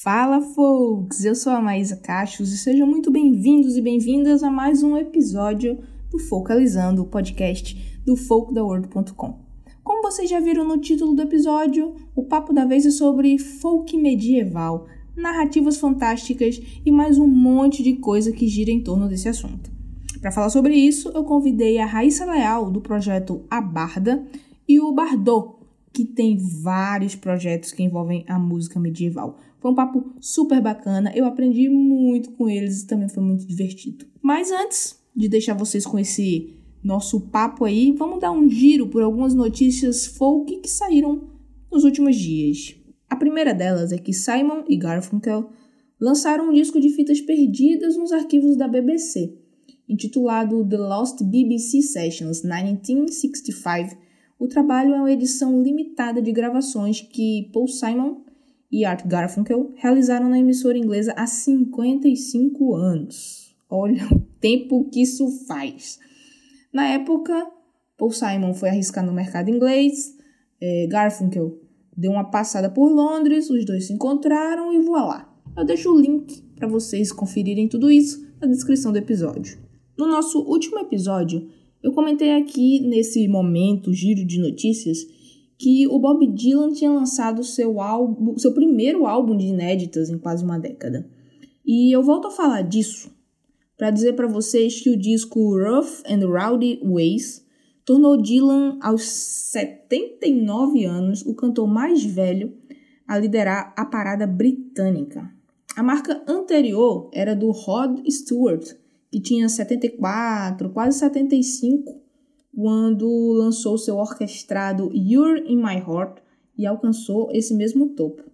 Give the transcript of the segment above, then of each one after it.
Fala, folks! Eu sou a Maísa Cachos e sejam muito bem-vindos e bem-vindas a mais um episódio do Focalizando, o podcast do folkdaworld.com. Como vocês já viram no título do episódio, o papo da vez é sobre folk medieval, narrativas fantásticas e mais um monte de coisa que gira em torno desse assunto. Para falar sobre isso, eu convidei a Raíssa Leal, do projeto A Barda, e o Bardot, que tem vários projetos que envolvem a música medieval. Foi um papo super bacana, eu aprendi muito com eles e também foi muito divertido. Mas antes de deixar vocês com esse nosso papo aí, vamos dar um giro por algumas notícias folk que saíram nos últimos dias. A primeira delas é que Simon e Garfunkel lançaram um disco de fitas perdidas nos arquivos da BBC, intitulado The Lost BBC Sessions 1965. O trabalho é uma edição limitada de gravações que Paul Simon e Art Garfunkel realizaram na emissora inglesa há 55 anos. Olha o tempo que isso faz. Na época, Paul Simon foi arriscar no mercado inglês, é, Garfunkel deu uma passada por Londres, os dois se encontraram e voilá. Eu deixo o link para vocês conferirem tudo isso na descrição do episódio. No nosso último episódio, eu comentei aqui nesse momento, giro de notícias, que o Bob Dylan tinha lançado seu álbum, seu primeiro álbum de inéditas em quase uma década. E eu volto a falar disso para dizer para vocês que o disco Rough and Rowdy Ways tornou Dylan aos 79 anos o cantor mais velho a liderar a parada britânica. A marca anterior era do Rod Stewart, que tinha 74, quase 75 quando lançou seu orquestrado You're in My Heart e alcançou esse mesmo topo.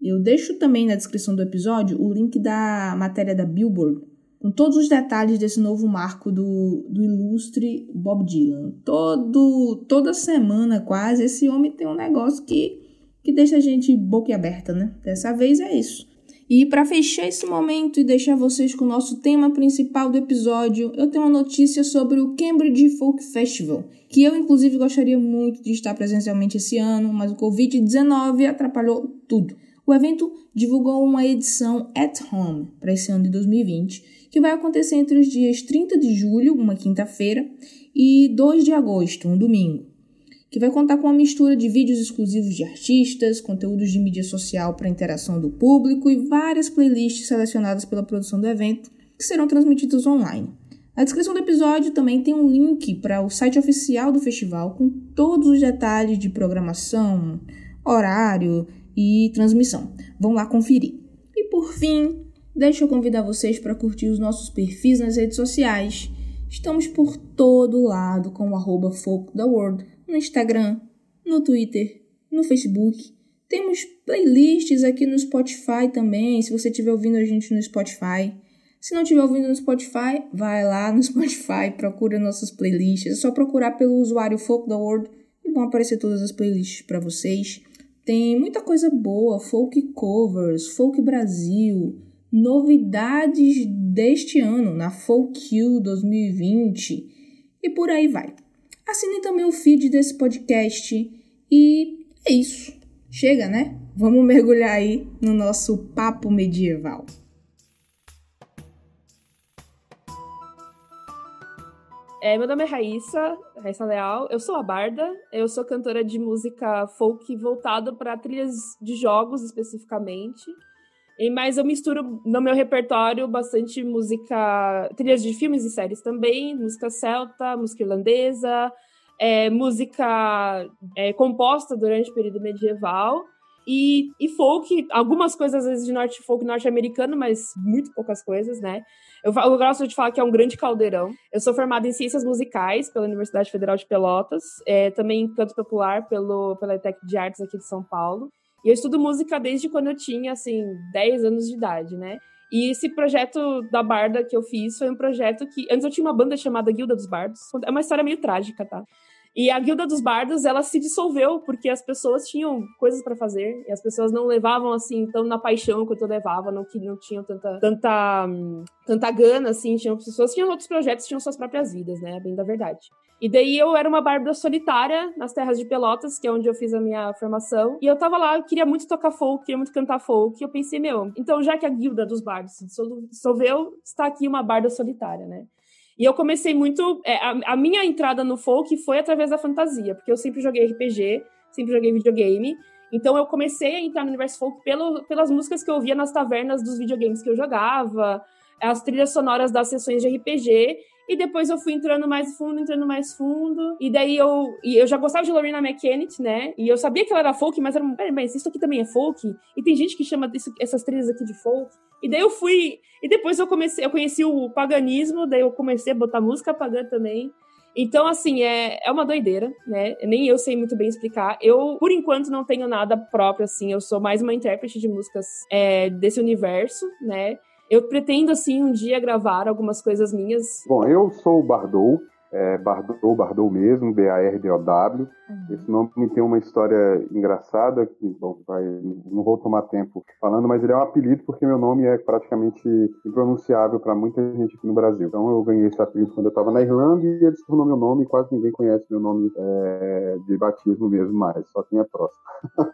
Eu deixo também na descrição do episódio o link da matéria da Billboard, com todos os detalhes desse novo marco do, do ilustre Bob Dylan. Todo, toda semana, quase, esse homem tem um negócio que, que deixa a gente boca aberta, né? Dessa vez é isso. E para fechar esse momento e deixar vocês com o nosso tema principal do episódio, eu tenho uma notícia sobre o Cambridge Folk Festival, que eu inclusive gostaria muito de estar presencialmente esse ano, mas o Covid-19 atrapalhou tudo. O evento divulgou uma edição at home para esse ano de 2020, que vai acontecer entre os dias 30 de julho, uma quinta-feira, e 2 de agosto, um domingo que vai contar com uma mistura de vídeos exclusivos de artistas, conteúdos de mídia social para interação do público e várias playlists selecionadas pela produção do evento que serão transmitidos online. Na descrição do episódio também tem um link para o site oficial do festival com todos os detalhes de programação, horário e transmissão. Vão lá conferir. E por fim, deixa eu convidar vocês para curtir os nossos perfis nas redes sociais. Estamos por todo lado com o arroba Folk da World no Instagram, no Twitter, no Facebook. Temos playlists aqui no Spotify também, se você estiver ouvindo a gente no Spotify. Se não estiver ouvindo no Spotify, vai lá no Spotify, procura nossas playlists. É só procurar pelo usuário Folk da World e vão aparecer todas as playlists para vocês. Tem muita coisa boa, folk covers, folk Brasil, novidades deste ano na Folk Q 2020 e por aí vai. Assine também o feed desse podcast. E é isso. Chega, né? Vamos mergulhar aí no nosso papo medieval. É, meu nome é Raíssa, Raíssa Leal. Eu sou a Barda. Eu sou cantora de música folk voltada para trilhas de jogos especificamente. Mas eu misturo no meu repertório bastante música, trilhas de filmes e séries também, música celta, música irlandesa, é, música é, composta durante o período medieval. E, e folk, algumas coisas às vezes de norte folk norte-americano, mas muito poucas coisas, né? Eu, eu, gosto de falar que é um grande caldeirão. Eu sou formada em ciências musicais pela Universidade Federal de Pelotas, é, também em canto popular pelo, pela ETEC de Artes aqui de São Paulo. E eu estudo música desde quando eu tinha, assim, 10 anos de idade, né? E esse projeto da Barda que eu fiz foi um projeto que. Antes eu tinha uma banda chamada Guilda dos Bardos. É uma história meio trágica, tá? E a Guilda dos Bardos, ela se dissolveu porque as pessoas tinham coisas para fazer e as pessoas não levavam assim tão na paixão quanto eu levava, não que não tinham tanta tanta tanta gana assim, tinham pessoas tinham outros projetos, tinham suas próprias vidas, né, bem da verdade. E daí eu era uma bárbara solitária nas terras de Pelotas, que é onde eu fiz a minha formação. E eu tava lá, eu queria muito tocar folk, queria muito cantar folk. E eu pensei, meu, então já que a guilda dos bardos se dissolveu, está aqui uma barda solitária, né? E eu comecei muito. É, a, a, minha entrada no folk foi através da fantasia, porque eu sempre joguei RPG, sempre joguei videogame. Então eu comecei a entrar no universo folk pelo, pelas músicas que eu ouvia nas tavernas dos videogames que eu jogava, as trilhas sonoras das sessões de RPG. E depois eu fui entrando mais fundo, entrando mais fundo. E daí eu. E eu já gostava de Lorena McKennitt, né? E eu sabia que ela era folk, mas era. Peraí, mas isso aqui também é folk? E tem gente que chama isso, essas trilhas aqui de folk. E daí eu fui. E depois eu comecei. Eu conheci o paganismo, daí eu comecei a botar música pagã também. Então, assim, é, é uma doideira, né? Nem eu sei muito bem explicar. Eu, por enquanto, não tenho nada próprio, assim. Eu sou mais uma intérprete de músicas é, desse universo, né? Eu pretendo, assim, um dia gravar algumas coisas minhas. Bom, eu sou o Bardou, é Bardou, Bardou mesmo, B-A-R-D-O-W. Uhum. Esse nome tem uma história engraçada, que bom, vai, não vou tomar tempo falando, mas ele é um apelido porque meu nome é praticamente impronunciável para muita gente aqui no Brasil. Então eu ganhei esse apelido quando eu estava na Irlanda e ele se tornou meu nome e quase ninguém conhece meu nome é, de batismo mesmo mais, só quem é próximo.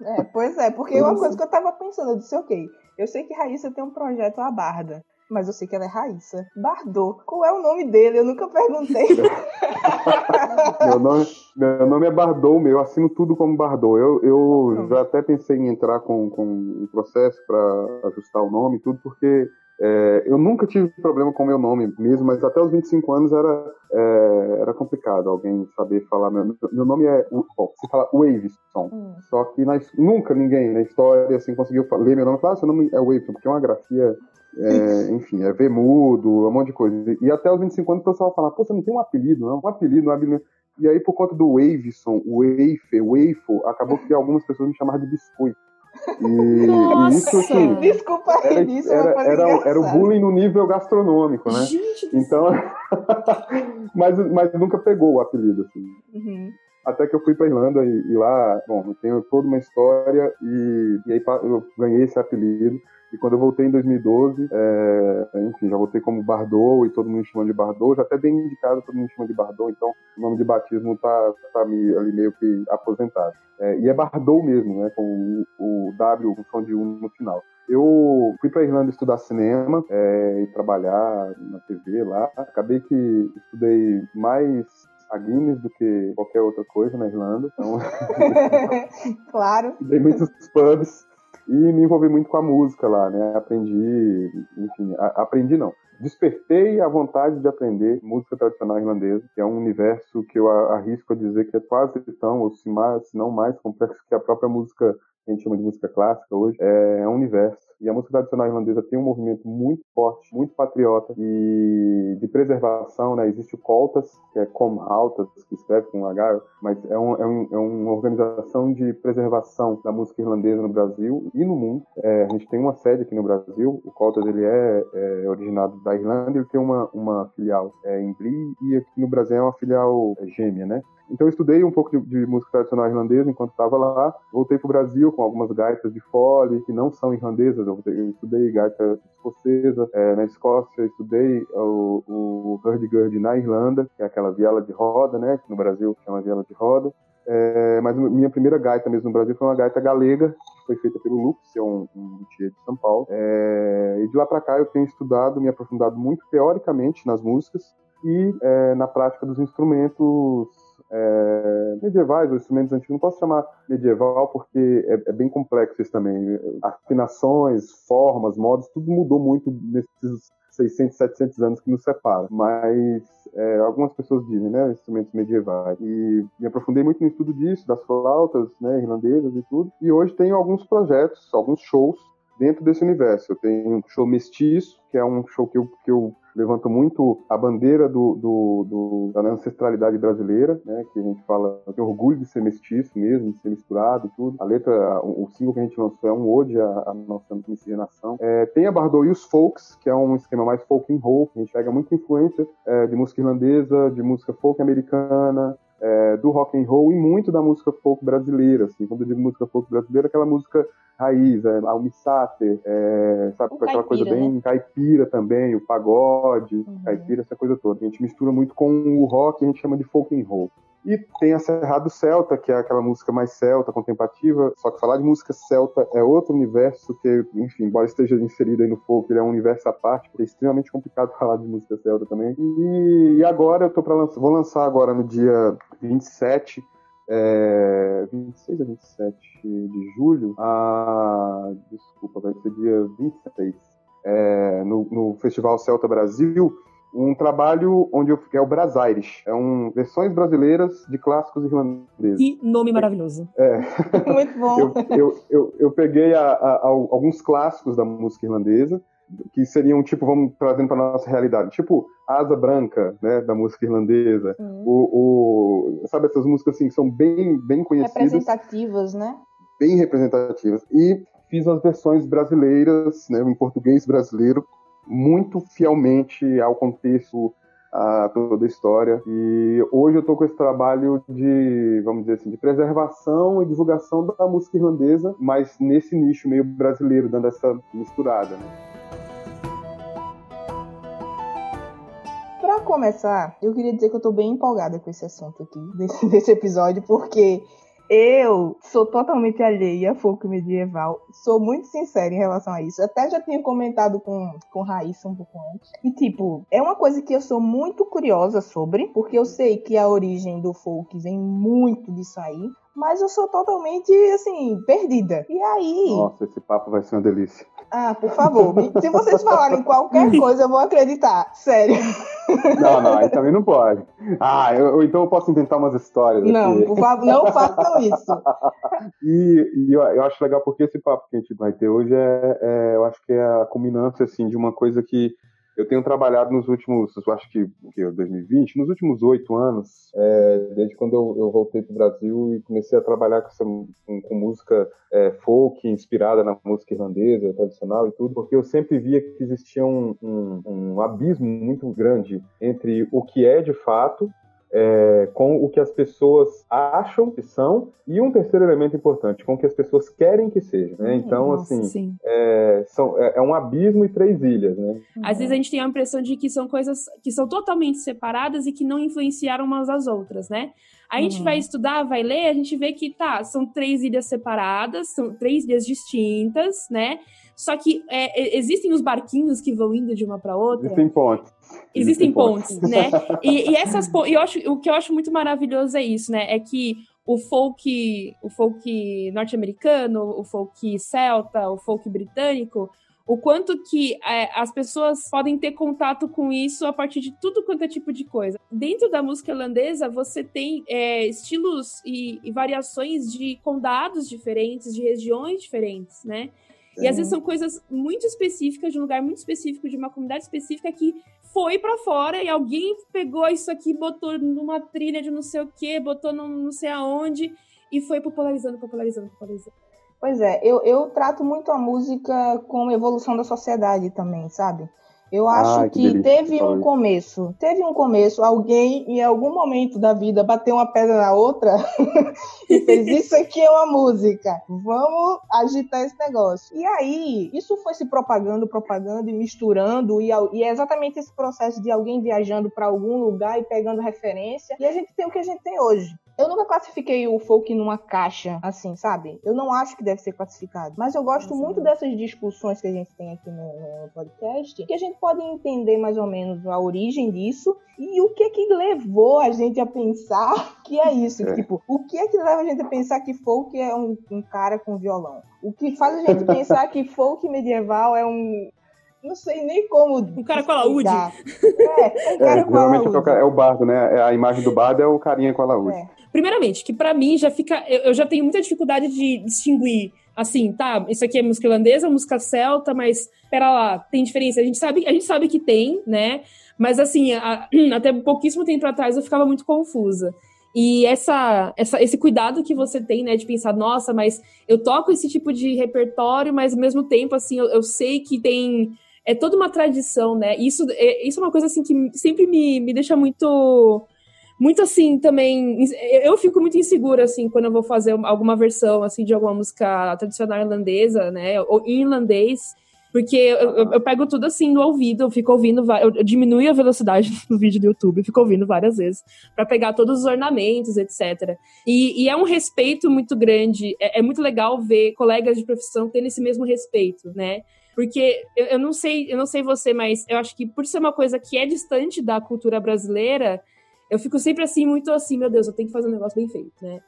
É, pois é, porque uma coisa que eu estava pensando, eu disse, ok, eu sei que Raíssa tem um projeto a Barda, mas eu sei que ela é Raíssa. Bardot. Qual é o nome dele? Eu nunca perguntei. meu, nome, meu nome é Bardot, meu. Eu assino tudo como Bardot. Eu, eu já até pensei em entrar com, com um processo para ajustar o nome e tudo, porque é, eu nunca tive problema com o meu nome mesmo, mas até os 25 anos era, é, era complicado alguém saber falar. Meu, meu nome é. Bom, se fala Waveson. Hum. Só que na, nunca ninguém na história assim, conseguiu ler meu nome e falar: ah, seu nome é Waveson, porque é uma grafia. É, enfim, é vemudo, um monte de coisa. E até os 25 anos o pessoal fala: pô, você não tem um apelido, não? Um apelido, um apelido. E aí, por conta do Waveson, Wafe, Wafo, acabou que algumas pessoas me chamavam de biscoito. E, Nossa! isso, assim, Desculpa era, isso era, era, era, o bullying no nível gastronômico, né? Gente então, mas, mas nunca pegou o apelido, assim. Uhum. Até que eu fui pra Irlanda e, e, lá, bom, eu tenho toda uma história e, e aí eu ganhei esse apelido. E quando eu voltei em 2012, é, enfim, já voltei como Bardot e todo mundo me chama de Bardot, já até bem indicado, todo mundo me chama de Bardot, então o nome de batismo tá, tá ali meio que aposentado. É, e é Bardot mesmo, né, com o, o W, com som de U no final. Eu fui para Irlanda estudar cinema é, e trabalhar na TV lá. Acabei que estudei mais a Guinness do que qualquer outra coisa na Irlanda. Então... claro. Estudei muitos pubs e me envolvi muito com a música lá, né? Aprendi, enfim, a, aprendi não. Despertei a vontade de aprender música tradicional irlandesa, que é um universo que eu arrisco a dizer que é quase tão, ou se, mais, se não mais complexo que a própria música que a gente chama de música clássica hoje, é um universo. E a música tradicional irlandesa tem um movimento muito forte, muito patriota e de preservação, né? Existe o Coltas, que é Comhaltas, que escreve com H, mas é, um, é, um, é, uma organização de preservação da música irlandesa no Brasil e no mundo. É, a gente tem uma sede aqui no Brasil, o Coltas ele é, é originado da Irlanda, ele tem uma, uma filial é, em Brie e aqui no Brasil é uma filial gêmea, né? Então eu estudei um pouco de, de música tradicional irlandesa enquanto estava lá. Voltei para o Brasil com algumas gaitas de fole que não são irlandesas. Eu, eu estudei gaita escocesa é, na Escócia. Eu estudei o, o hurdy-gurdy na Irlanda, que é aquela viola de roda, né? Que no Brasil chama viola de roda. É, mas minha primeira gaita mesmo no Brasil foi uma gaita galega, que foi feita pelo Lux, que é um, um de São Paulo. É, e de lá para cá eu tenho estudado, me aprofundado muito teoricamente nas músicas e é, na prática dos instrumentos é, medievais, os instrumentos antigos, não posso chamar medieval porque é, é, bem complexo isso também. Afinações, formas, modos, tudo mudou muito nesses 600, 700 anos que nos separam. Mas é, algumas pessoas dizem, né, instrumentos medievais. E me aprofundei muito no estudo disso, das flautas né, irlandesas e tudo. E hoje tenho alguns projetos, alguns shows dentro desse universo. Eu tenho um show mestiço, que é um show que eu, que eu levanto muito a bandeira do, do, do, da ancestralidade brasileira, né, que a gente fala de orgulho de ser mestiço mesmo, de ser misturado e tudo. A letra, o, single que a gente lançou é um ode à, à nossa miscigenação. É, tem a Bardot e os Folks, que é um esquema mais folk and roll, a gente pega muita influência é, de música irlandesa, de música folk americana, é, do rock and roll e muito da música folk brasileira, assim. Quando eu digo música folk brasileira, aquela música raiz, é, almissáter, é, sabe, aquela coisa bem né? caipira também, o pagode, uhum. caipira, essa coisa toda. A gente mistura muito com o rock, a gente chama de folk and roll. E tem a Cerrado Celta, que é aquela música mais celta, contemplativa. Só que falar de música celta é outro universo que, enfim, embora esteja inserido aí no folk, ele é um universo à parte, porque é extremamente complicado falar de música celta também. E, e agora eu tô para lançar, vou lançar agora no dia 27 é, 26 a 27 de julho, a, desculpa, vai ser dia 26, é, no, no Festival Celta Brasil, um trabalho onde eu, é o Brasaires. É um versões brasileiras de clássicos irlandeses. Que nome maravilhoso. É. Muito bom. eu, eu, eu, eu peguei a, a, a, alguns clássicos da música irlandesa, que seriam, tipo, vamos trazendo para nossa realidade, tipo Asa Branca, né, da música irlandesa, uhum. o, o, sabe, essas músicas, assim, que são bem, bem conhecidas. Representativas, né? Bem representativas. E fiz as versões brasileiras, né, em português brasileiro, muito fielmente ao contexto, a toda a história. E hoje eu estou com esse trabalho de, vamos dizer assim, de preservação e divulgação da música irlandesa, mas nesse nicho meio brasileiro, dando essa misturada, né? Para começar, eu queria dizer que eu estou bem empolgada com esse assunto aqui, desse, desse episódio, porque eu sou totalmente alheia a folk medieval. Sou muito sincera em relação a isso. Até já tinha comentado com, com Raíssa um pouco antes. E, tipo, é uma coisa que eu sou muito curiosa sobre, porque eu sei que a origem do folk vem muito disso aí mas eu sou totalmente, assim, perdida. E aí. Nossa, esse papo vai ser uma delícia. Ah, por favor. Se vocês falarem qualquer coisa, eu vou acreditar. Sério. Não, não, aí também não pode. Ah, eu, então eu posso inventar umas histórias. Não, aqui. por favor, não façam isso. E, e eu, eu, acho legal porque esse papo que a gente vai ter hoje é, é eu acho que é a culminância, assim, de uma coisa que eu tenho trabalhado nos últimos, eu acho que, que 2020, nos últimos oito anos, é, desde quando eu, eu voltei para o Brasil e comecei a trabalhar com, essa, com, com música é, folk, inspirada na música irlandesa, tradicional e tudo, porque eu sempre via que existia um, um, um abismo muito grande entre o que é de fato é, com o que as pessoas acham que são e um terceiro elemento importante, com o que as pessoas querem que seja. Né? Então, Nossa, assim, é, são, é, é, um abismo e três ilhas. Né? Às vezes a gente tem a impressão de que são coisas que são totalmente separadas e que não influenciaram umas às outras, né? A gente uhum. vai estudar, vai ler, a gente vê que tá, são três ilhas separadas, são três ilhas distintas, né? Só que é, existem os barquinhos que vão indo de uma para outra. Existem pontes. Existem, pontes, pontes, né? E, e essas e eu acho, o que eu acho muito maravilhoso é isso, né? É que o folk, o folk norte-americano, o folk celta, o folk britânico, o quanto que é, as pessoas podem ter contato com isso a partir de tudo quanto é tipo de coisa. Dentro da música irlandesa, você tem é, estilos e, e, variações de condados diferentes, de regiões diferentes, né? E às vezes são coisas muito específicas, de um lugar muito específico, de uma comunidade específica que foi para fora e alguém pegou isso aqui, botou numa trilha de não sei o que, botou no não sei aonde e foi popularizando, popularizando, popularizando. Pois é, eu, eu trato muito a música como evolução da sociedade também, sabe? Eu acho Ai, que, que teve um começo. Teve um começo, alguém em algum momento da vida bateu uma pedra na outra e fez isso aqui é uma música. Vamos agitar esse negócio. E aí, isso foi se propagando, propagando e misturando e, e é exatamente esse processo de alguém viajando para algum lugar e pegando referência. E a gente tem o que a gente tem hoje. Eu nunca classifiquei o folk numa caixa, assim, sabe? Eu não acho que deve ser classificado. Mas eu gosto muito dessas discussões que a gente tem aqui no, no, podcast, que a gente pode entender mais ou menos a origem disso e o que que levou a gente a pensar que é isso. É. Tipo, o que é que leva a gente a pensar que folk é um, um cara com violão? O que faz a gente pensar que folk medieval é um não sei nem como. Um cara com alaúde. É, um cara é, com alaúde. É o bardo, né? É, a imagem do bardo é o carinha com alaúde. É. Primeiramente, que para mim já fica. Eu, eu, já tenho muita dificuldade de distinguir. Assim, tá, isso aqui é música irlandesa, música celta, mas pera lá, tem diferença. A gente sabe, a gente sabe que tem, né? Mas assim, a, até pouquíssimo tempo atrás eu ficava muito confusa. E essa, essa, esse cuidado que você tem, né, de pensar, nossa, mas eu toco esse tipo de repertório, mas ao mesmo tempo, assim, eu, eu sei que tem é toda uma tradição, né? Isso, é, isso é uma coisa assim que sempre me, me deixa muito muito assim também. Eu fico muito insegura, assim, quando eu vou fazer alguma versão assim de alguma música tradicional irlandesa, né? Ou irlandês. Porque eu, eu, eu, pego tudo assim no ouvido, eu fico ouvindo, eu, eu diminuo a velocidade do vídeo do YouTube, fico ouvindo várias vezes, para pegar todos os ornamentos, etc. E, e é um respeito muito grande, é, é, muito legal ver colegas de profissão tendo esse mesmo respeito, né? Porque eu, eu não sei, eu não sei você, mas eu acho que por ser uma coisa que é distante da cultura brasileira, eu fico sempre assim, muito assim, meu Deus, eu tenho que fazer um negócio bem feito, né?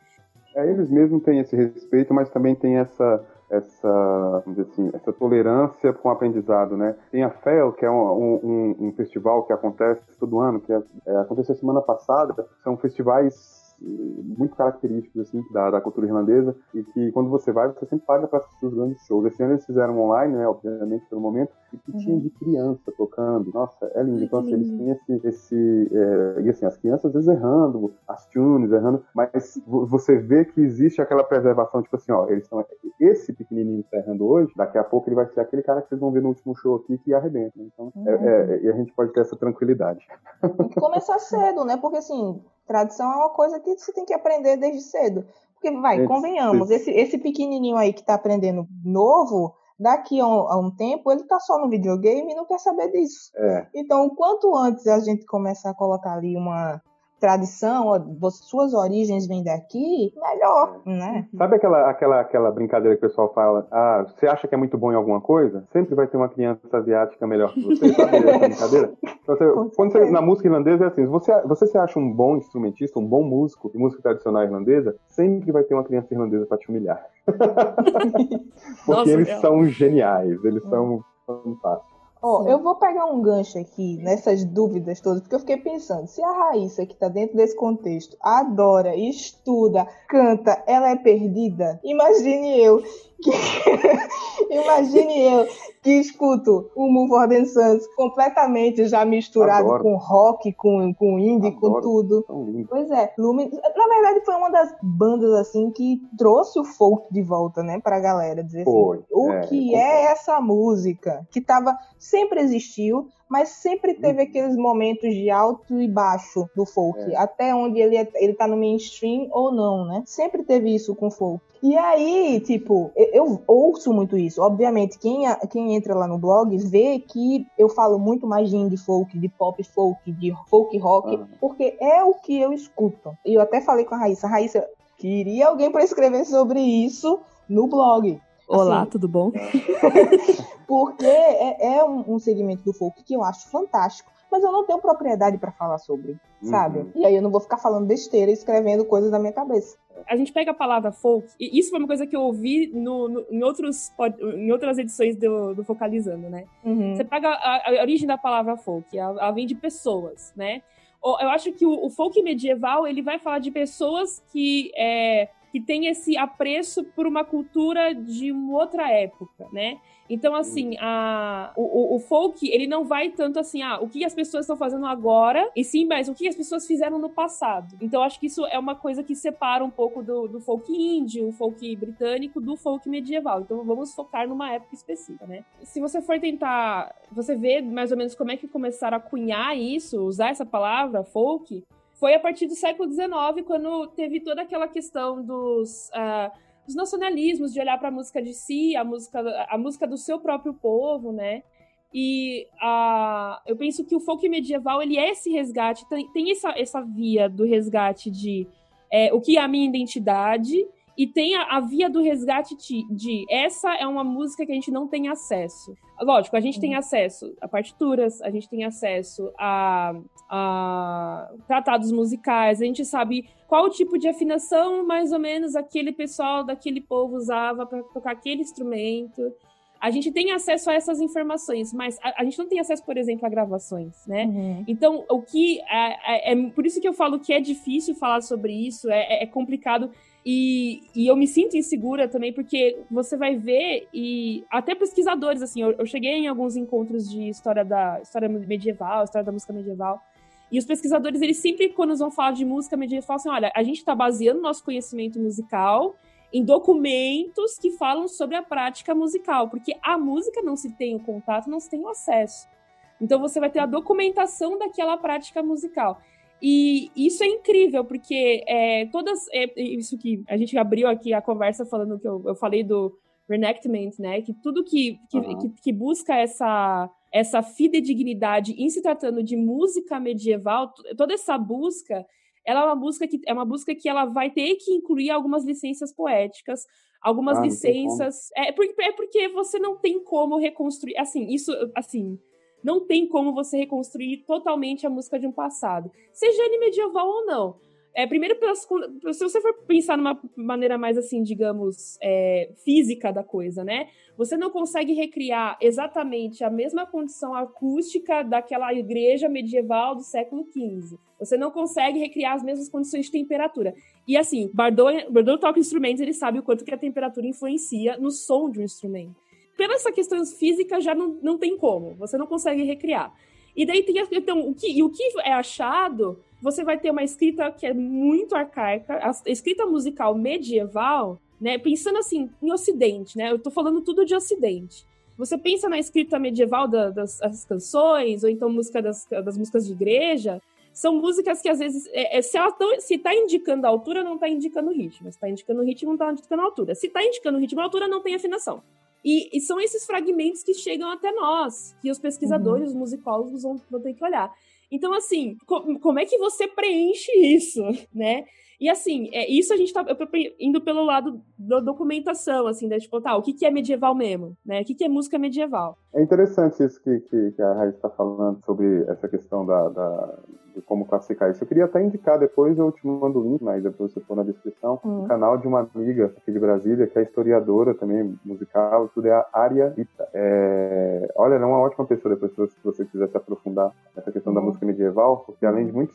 É, eles mesmos têm esse respeito, mas também tem essa essa, assim, essa tolerância com o aprendizado, né? Tem a FEL, que é um, um, um festival que acontece todo ano, que é, é, aconteceu semana passada, são festivais muito característicos assim da, da, cultura irlandesa e que quando você vai você sempre paga para assistir os grandes shows. Esse ano eles fizeram online, né, obviamente pelo momento, e que uhum. tinha de criança tocando. Nossa, é lindo. Então assim, eles têm esse, esse é, e assim as crianças às vezes errando, as tunes errando, mas você vê que existe aquela preservação, tipo assim, ó, eles estão esse pequenininho que tá errando hoje, daqui a pouco ele vai ser aquele cara que vocês vão ver no último show aqui que arrebenta. Então, uhum. é, é, e a gente pode ter essa tranquilidade. Tem que começar cedo, né? Porque assim, Tradição é uma coisa que você tem que aprender desde cedo. Porque, vai, convenhamos, esse, esse pequenininho aí que está aprendendo novo, daqui a um, a um, tempo, ele está só no videogame e não quer saber disso. É. Então, quanto antes a gente começar a colocar ali uma, tradição, suas origens vêm daqui, melhor, né? Sabe aquela, aquela, aquela brincadeira que o pessoal fala? Ah, você acha que é muito bom em alguma coisa? Sempre vai ter uma criança asiática melhor que você. Sabe essa brincadeira? Então, você, quando você, na música irlandesa é assim, você, você se acha um bom instrumentista, um bom músico de música tradicional irlandesa, sempre vai ter uma criança irlandesa para te humilhar. Porque Nossa, eles são geniais, eles são fantásticos. Ó, oh, eu vou pegar um gancho aqui nessas dúvidas todas, porque eu fiquei pensando, se a Raíssa, que tá dentro desse contexto, adora, estuda, canta, ela é perdida, imagine eu que... imagine eu que escuto o Move for the Suns completamente já misturado Adoro. com rock, com, com indie, Adoro. com tudo. Pois é, Lumen, na verdade foi uma das bandas assim que trouxe o folk de volta, né, pra galera dizer assim, foi. assim, o é, que é essa música que tava sempre existiu, mas sempre teve uhum. aqueles momentos de alto e baixo do folk, é. até onde ele, é, ele tá no mainstream ou não, né? Sempre teve isso com folk. E aí, tipo, eu, eu ouço muito isso. Obviamente, quem, quem entra lá no blog vê que eu falo muito mais de indie folk, de pop folk, de folk rock, porque é o que eu escuto. E eu até falei com a Raíssa, Raíssa, queria alguém para escrever sobre isso no blog. Olá, assim, tudo bom? porque é, é um, um, segmento do folk que eu acho fantástico, mas eu não tenho propriedade para falar sobre, sabe? Uhum. E aí eu não vou ficar falando besteira e escrevendo coisas na minha cabeça. A gente pega a palavra folk, e isso foi uma coisa que eu ouvi no, no, em, outros, em outras edições do, do Focalizando, né? Uhum. Você pega a, a, origem da palavra folk, ela, ela vem de pessoas, né? Eu acho que o, o folk medieval ele vai falar de pessoas que é, que tem esse apreço por uma cultura de uma outra época, né? Então, assim, a, o, o, folk, ele não vai tanto assim, ah, o que as pessoas estão fazendo agora, e sim, mas o que as pessoas fizeram no passado. Então, acho que isso é uma coisa que separa um pouco do, do folk índio, o folk britânico, do folk medieval. Então, vamos focar numa época específica, né? Se você for tentar, você vê mais ou menos como é que começaram a cunhar isso, usar essa palavra, folk, foi a partir do século XIX, quando teve toda aquela questão dos, uh, dos nacionalismos, de olhar para a música de si, a música, a música do seu próprio povo, né? E uh, eu penso que o folk medieval ele é esse resgate, tem, tem essa, essa via do resgate de é, o que é a minha identidade e tem a, a, via do resgate de, de, essa é uma música que a gente não tem acesso. Lógico, a gente uhum. tem acesso a partituras, a gente tem acesso a, a, tratados musicais, a gente sabe qual tipo de afinação mais ou menos aquele pessoal daquele povo usava para tocar aquele instrumento. A gente tem acesso a essas informações, mas a, a gente não tem acesso, por exemplo, a gravações, né? Uhum. Então, o que é, é, é, por isso que eu falo que é difícil falar sobre isso, é, é complicado e, e, eu me sinto insegura também, porque você vai ver, e até pesquisadores, assim, eu, eu, cheguei em alguns encontros de história da história medieval, história da música medieval, e os pesquisadores, eles sempre, quando vão falar de música medieval, falam assim: olha, a gente está baseando nosso conhecimento musical em documentos que falam sobre a prática musical, porque a música não se tem o contato, não se tem o acesso. Então você vai ter a documentação daquela prática musical. E isso é incrível, porque é, todas. É, isso que a gente abriu aqui a conversa falando que eu, eu falei do reenactment, né? Que tudo que, que, uhum. que, que busca essa essa fidedignidade em se tratando de música medieval, toda essa busca, ela é uma busca que é uma busca que ela vai ter que incluir algumas licenças poéticas, algumas ah, licenças, é porque é porque você não tem como reconstruir, assim, isso assim, não tem como você reconstruir totalmente a música de um passado, seja ele medieval ou não. É, primeiro, pelas, se você for pensar numa maneira mais assim, digamos, é, física da coisa, né? Você não consegue recriar exatamente a mesma condição acústica daquela igreja medieval do século XV. Você não consegue recriar as mesmas condições de temperatura. E assim, Bardot, Bardot toca instrumentos, ele sabe o quanto que a temperatura influencia no som de um instrumento. Pela essa questão física, já não, não tem como. Você não consegue recriar. E daí tem então, o que, e o que é achado você vai ter uma escrita que é muito arcaica, a escrita musical medieval, né? Pensando assim, em Ocidente, né? Eu tô falando tudo de Ocidente. Você pensa na escrita medieval da, das, canções, ou então música das, das músicas de igreja, são músicas que às vezes, é, é, se ela tão, se tá indicando a altura, não tá indicando o ritmo. Se tá indicando o ritmo, não tá indicando a altura. Se tá indicando o ritmo a altura, não tem afinação. E, e, são esses fragmentos que chegam até nós, que os pesquisadores, uhum. os musicólogos vão, vão ter que olhar. Então, assim, co como é que você preenche isso, né? E assim, é, isso a gente tá indo pelo lado da documentação, assim, né? Tipo, tá, o que, que é medieval mesmo, né? O que, que é música medieval? É interessante isso que, que, que a Raíssa está falando sobre essa questão da, da, de como classificar isso. Eu queria até indicar depois, eu te mando o link, mas depois você for na descrição, uhum. o canal de uma amiga aqui de Brasília, que é historiadora também, musical, tudo é a Aria Ita. É... Olha, ela é uma ótima pessoa depois, se você quiser se aprofundar nessa questão uhum. da música medieval, porque além de muito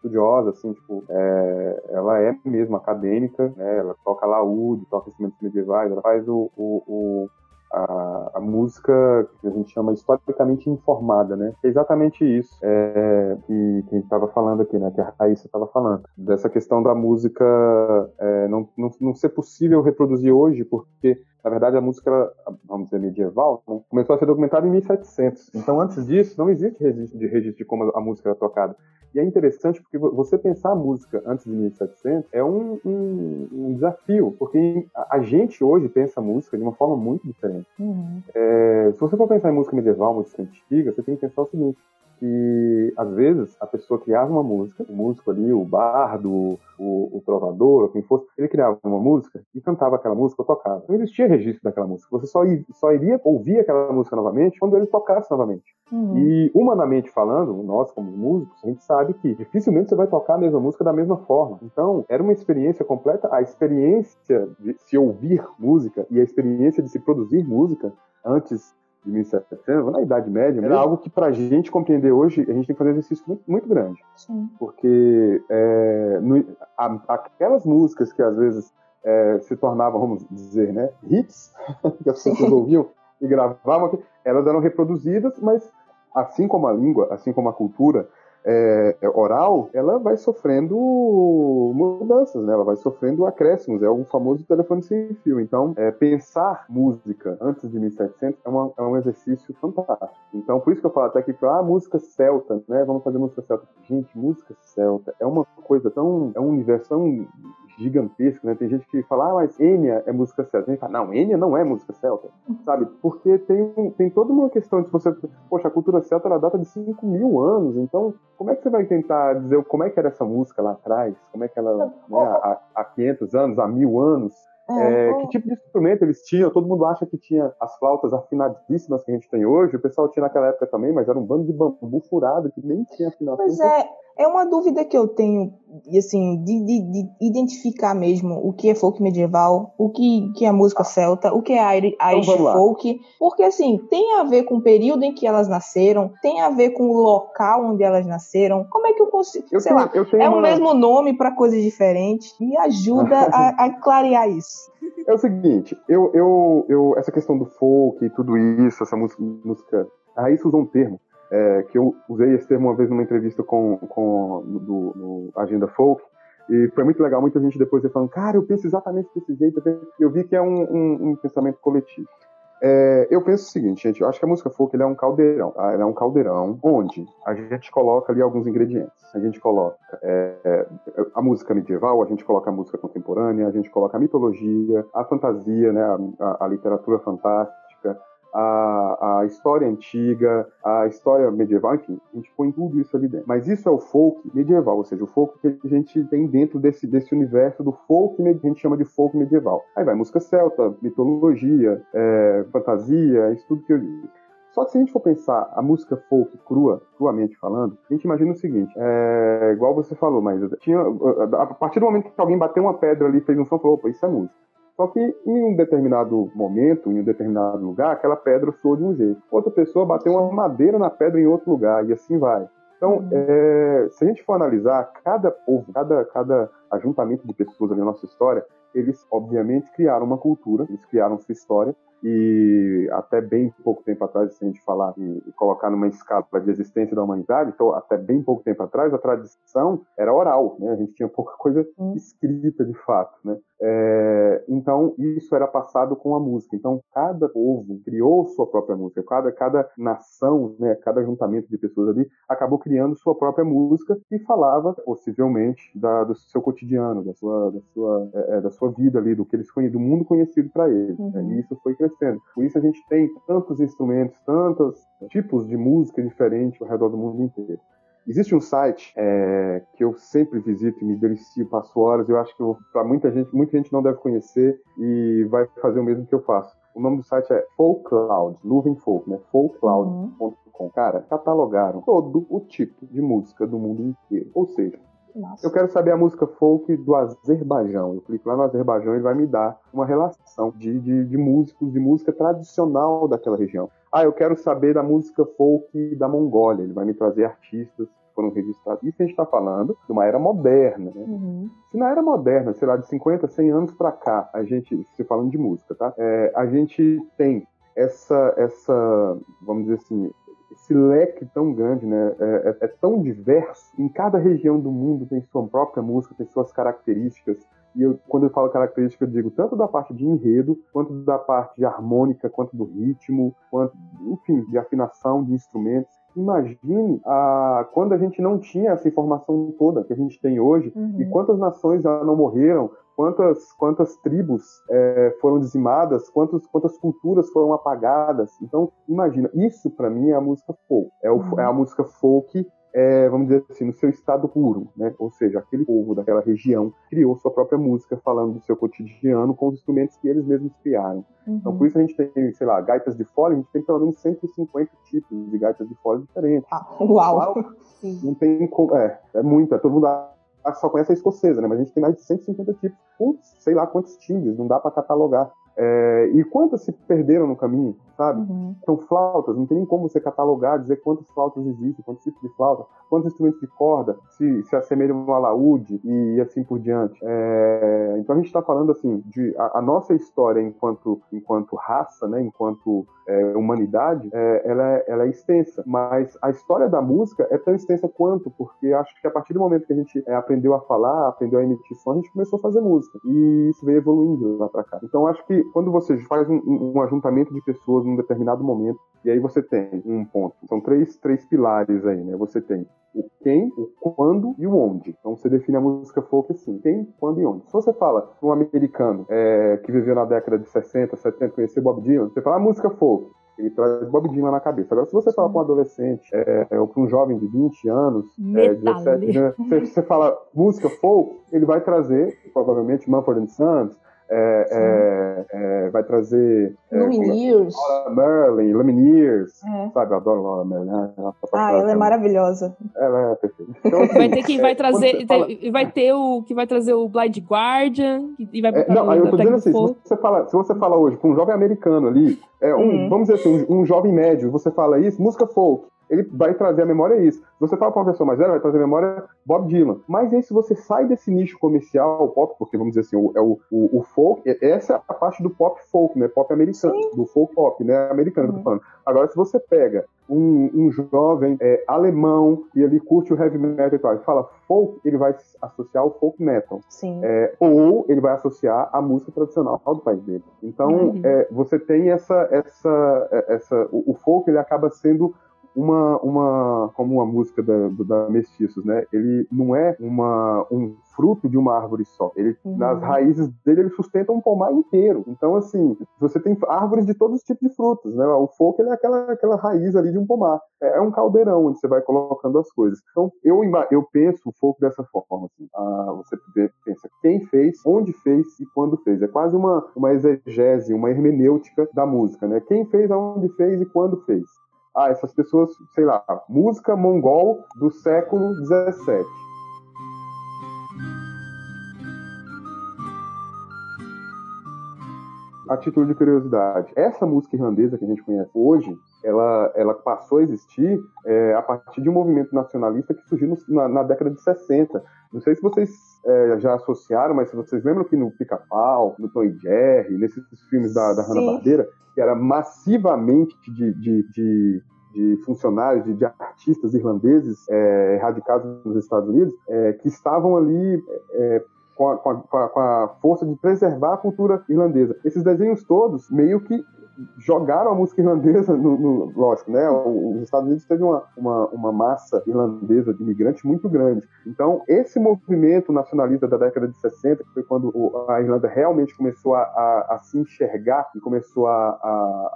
estudiosa, assim, tipo, é, ela é mesmo acadêmica, né? Ela toca laúde, toca instrumentos medievais, ela faz o, o, o a, a, música que a gente chama historicamente informada, né? É exatamente isso é, que, que a gente estava falando aqui, né? Que a Raíssa estava falando. Dessa questão da música é, não, não, não ser possível reproduzir hoje, porque na verdade, a música, vamos dizer, medieval, né, começou a ser documentada em 1700. Então, antes disso, não existe registro de, registro de como a música era tocada. E é interessante porque você pensar a música antes de 1700 é um, um, um desafio, porque a, gente hoje pensa a música de uma forma muito diferente. Uhum. É, se você for pensar em música medieval, música antiga, você tem que pensar o seguinte: que às vezes a pessoa criava uma música, o músico ali, o bardo, o, o trovador, quem fosse, ele criava uma música e cantava aquela música ou tocava. Não existia registro daquela música. Você só, só iria ouvir aquela música novamente quando ele tocasse novamente. Uhum. E humanamente falando, nós como músicos, a gente sabe que dificilmente você vai tocar a mesma música da mesma forma. Então, era uma experiência completa. A experiência de se ouvir música e a experiência de se produzir música antes de 1700, na Idade Média, era algo que para a gente compreender hoje, a gente tem que fazer um exercício muito, muito grande. Sim. Porque é, no, a, aquelas músicas que às vezes é, se tornavam, vamos dizer, né, hits, que as pessoas ouviam e gravavam, elas eram reproduzidas, mas assim como a língua, assim como a cultura, é, é, oral, ela vai sofrendo mudanças, né? Ela vai sofrendo acréscimos. É o famoso telefone sem fio. Então, é, pensar música antes de 1700 é, uma, é, um exercício fantástico. Então, por isso que eu falo até que ah, música celta, né? Vamos fazer música celta. Gente, música celta é uma coisa tão, é um universo tão gigantesco, né? Tem gente que fala, ah, mas Enya é música celta. A gente fala, não, Enya não é música celta, sabe? Porque tem, tem toda uma questão de você, poxa, a cultura celta ela data de 5 mil anos, então como é que você vai tentar dizer como é que era essa música lá atrás? Como é que ela, né, há, há 500 anos, há mil anos? É, é, que tipo de instrumento eles tinham? Todo mundo acha que tinha as flautas afinadíssimas que a gente tem hoje. O pessoal tinha naquela época também, mas era um bando de bambu furado que nem tinha afinação. Pois é, é uma dúvida que eu tenho, assim, de, de, de, identificar mesmo o que é folk medieval, o que, que é música celta, o que é Irish então, folk, porque, assim, tem a ver com o período em que elas nasceram, tem a ver com o local onde elas nasceram. Como é que eu consigo, eu sei tenho, lá, é uma... o mesmo nome para coisas diferentes? Me ajuda a, a clarear isso. É o seguinte, eu, eu, eu, essa questão do folk e tudo isso, essa música, música a Raíssa usou um termo é, que eu usei esse termo uma vez numa entrevista com, com do, Agenda Folk, e foi muito legal, muita gente depois falando, cara, eu penso exatamente desse jeito, eu vi que é um, um, um pensamento coletivo. É, eu penso o seguinte, gente, eu acho que a música folk é um caldeirão. Tá? é um caldeirão onde a gente coloca ali alguns ingredientes. A gente coloca é, é, a música medieval, a gente coloca a música contemporânea, a gente coloca a mitologia, a fantasia, né, a, a, a literatura fantástica, a, a história antiga, a história medieval, enfim, a gente põe tudo isso ali dentro. Mas isso é o folk medieval, ou seja, o folk que a gente tem dentro desse, desse universo do folk que a gente chama de folk medieval. Aí vai música celta, mitologia, é, fantasia, isso tudo que eu disse. Só que se a gente for pensar a música folk crua, cruamente falando, a gente imagina o seguinte, é, igual você falou, mas tinha, a partir do momento que alguém bateu uma pedra ali, fez um som, falou, opa, isso é música. Só que em um determinado momento, em um determinado lugar, aquela pedra soou de um jeito. Outra pessoa bateu uma madeira na pedra em outro lugar, e assim vai. Então, uhum. é, se a gente for analisar, cada povo, cada, cada ajuntamento de pessoas na nossa história, eles, obviamente, criaram uma cultura, eles criaram sua história, e até bem pouco tempo atrás, se a gente falar e, colocar numa escala de existência da humanidade, então até bem pouco tempo atrás a tradição era oral, né? A gente tinha pouca coisa escrita de fato, né? É, então isso era passado com a música. Então cada povo criou sua própria música, cada cada nação, né? Cada ajuntamento de pessoas ali acabou criando sua própria música e falava possivelmente da, do seu cotidiano, da sua da sua é, é da sua vida ali, do que eles conheciam, do mundo conhecido para eles. Né? Uhum. Né? E isso foi crescendo crescendo. Por isso a gente tem tantos instrumentos, tantos tipos de música diferentes ao redor do mundo inteiro. Existe um site é, que eu sempre visito e me delicio, passo horas. Eu acho que para muita gente, muita gente não deve conhecer e vai fazer o mesmo que eu faço. O nome do site é Folkcloud, nuvem folk, né? Folkcloud.com. Uhum. Cara, catalogaram todo o tipo de música do mundo inteiro. Ou seja, nossa. Eu quero saber a música folk do Azerbaijão. Eu clico lá no Azerbaijão e vai me dar uma relação de, de, de, músicos, de música tradicional daquela região. Ah, eu quero saber da música folk da Mongólia. Ele vai me trazer artistas que foram registrados. Isso a gente está falando de uma era moderna, né? Uhum. Se na era moderna, sei lá, de 50, 100 anos para cá, a gente, se falando de música, tá? É, a gente tem essa, essa, vamos dizer assim, esse leque tão grande, né? É, é, é, tão diverso. Em cada região do mundo tem sua própria música, tem suas características. E eu, quando eu falo característica, eu digo tanto da parte de enredo, quanto da parte de harmônica, quanto do ritmo, quanto, enfim, de afinação de instrumentos. Imagine a, quando a gente não tinha essa informação toda que a gente tem hoje uhum. e quantas nações já não morreram, quantas, quantas tribos é, foram dizimadas, quantas, quantas culturas foram apagadas. Então, imagina, isso para mim é a música folk. É, o, uhum. é a música folk é, vamos dizer assim, no seu estado puro, né? Ou seja, aquele povo daquela região criou sua própria música falando do seu cotidiano com os instrumentos que eles mesmos criaram. Uhum. Então, por isso a gente tem, sei lá, gaitas de fole, a gente tem pelo menos 150 tipos de gaitas de fole diferentes. Ah, uau! Não tem como, é, é muita, todo mundo só conhece a escocesa, né? Mas a gente tem mais de 150 tipos, com sei lá quantos timbres, não dá para catalogar. É, e quantas se perderam no caminho, sabe? Uhum. São flautas, não tem nem como você catalogar, dizer quantas flautas existem, quantos tipos de flauta, quantos instrumentos de corda se, se assemelham ao alaúde e assim por diante. É, então a gente está falando assim de a, a, nossa história enquanto enquanto raça, né? Enquanto é, humanidade, é, ela, é, ela é extensa, mas a história da música é tão extensa quanto, porque acho que a partir do momento que a gente é, aprendeu a falar, aprendeu a emitir som, a gente começou a fazer música e isso veio evoluindo lá para cá. Então acho que quando você faz um, um, ajuntamento de pessoas num determinado momento, e aí você tem um ponto, são três, três pilares aí, né? Você tem o quem, o quando e o onde. Então você define a música folk assim: quem, quando e onde. Se você fala um americano é, que viveu na década de 60, 70, conheceu Bob Dylan, você fala ah, música folk. Ele traz Bob Dylan na cabeça. Agora, se você fala para um adolescente é, é ou para um jovem de 20 anos, é, 17, né, você, você fala música folk, ele vai trazer, provavelmente, Mumford Sons, é, é, é, vai trazer é, Lumineers, Laura Merlin, Lumineers, é. sabe? Eu adoro Laura Merlin. Né? Ela tá ah, ela é maravilhosa. Ela é perfeita. Então, assim, vai ter que vai trazer, fala... vai ter o que vai trazer o Blind Guardian e vai é, não, aí eu tô dizendo assim, se você fala, se você fala hoje com um jovem americano ali, é um, uhum. vamos dizer assim, um, um jovem médio, você fala isso, música folk ele vai trazer a memória isso. Se você fala para uma pessoa mais velha, vai trazer a memória Bob Dylan. Mas aí, se você sai desse nicho comercial, pop, porque vamos dizer assim, o, é o, o, o folk, essa é a parte do pop folk, né? Pop americano, Sim. do folk pop, né? Americano, uhum. que eu tô uhum. falando. Agora, se você pega um, um jovem é, alemão e ele curte o heavy metal e tal, e fala folk, ele vai associar o folk metal. É, ou ele vai associar a música tradicional do país dele. Então, uhum. é, você tem essa, essa, é, essa, o, o folk ele acaba sendo uma, uma como uma música da, da Mestiços, né? Ele não é uma, um fruto de uma árvore só. Ele, uhum. Nas raízes dele, ele sustenta um pomar inteiro. Então, assim, você tem árvores de todos os tipos de frutos, né? O foco ele é aquela, aquela raiz ali de um pomar. É, é um caldeirão onde você vai colocando as coisas. Então, eu, eu penso o foco dessa forma, assim. Ah, você pensa quem fez, onde fez e quando fez. É quase uma, uma exegese, uma hermenêutica da música, né? Quem fez, aonde fez e quando fez ah, essas pessoas, sei lá, música mongol do século XVII. A título de curiosidade, essa música irlandesa que a gente conhece hoje, ela, ela passou a existir é, a partir de um movimento nacionalista que surgiu no, na, na, década de 60. Não sei se vocês é, já associaram, mas se vocês lembram que no Pica-Pau, no Tom e Jerry, nesses filmes da, da Hanna-Barbera, que era massivamente de, de, de, de funcionários, de, de, artistas irlandeses é, radicados nos Estados Unidos, é, que estavam ali é, com a, com, a, com a, força de preservar a cultura irlandesa. Esses desenhos todos meio que jogaram a música irlandesa no, no lógico, né? Os Estados Unidos teve uma, uma, uma, massa irlandesa de imigrantes muito grande. Então, esse movimento nacionalista da década de 60, que foi quando a Irlanda realmente começou a, a, a se enxergar e começou a,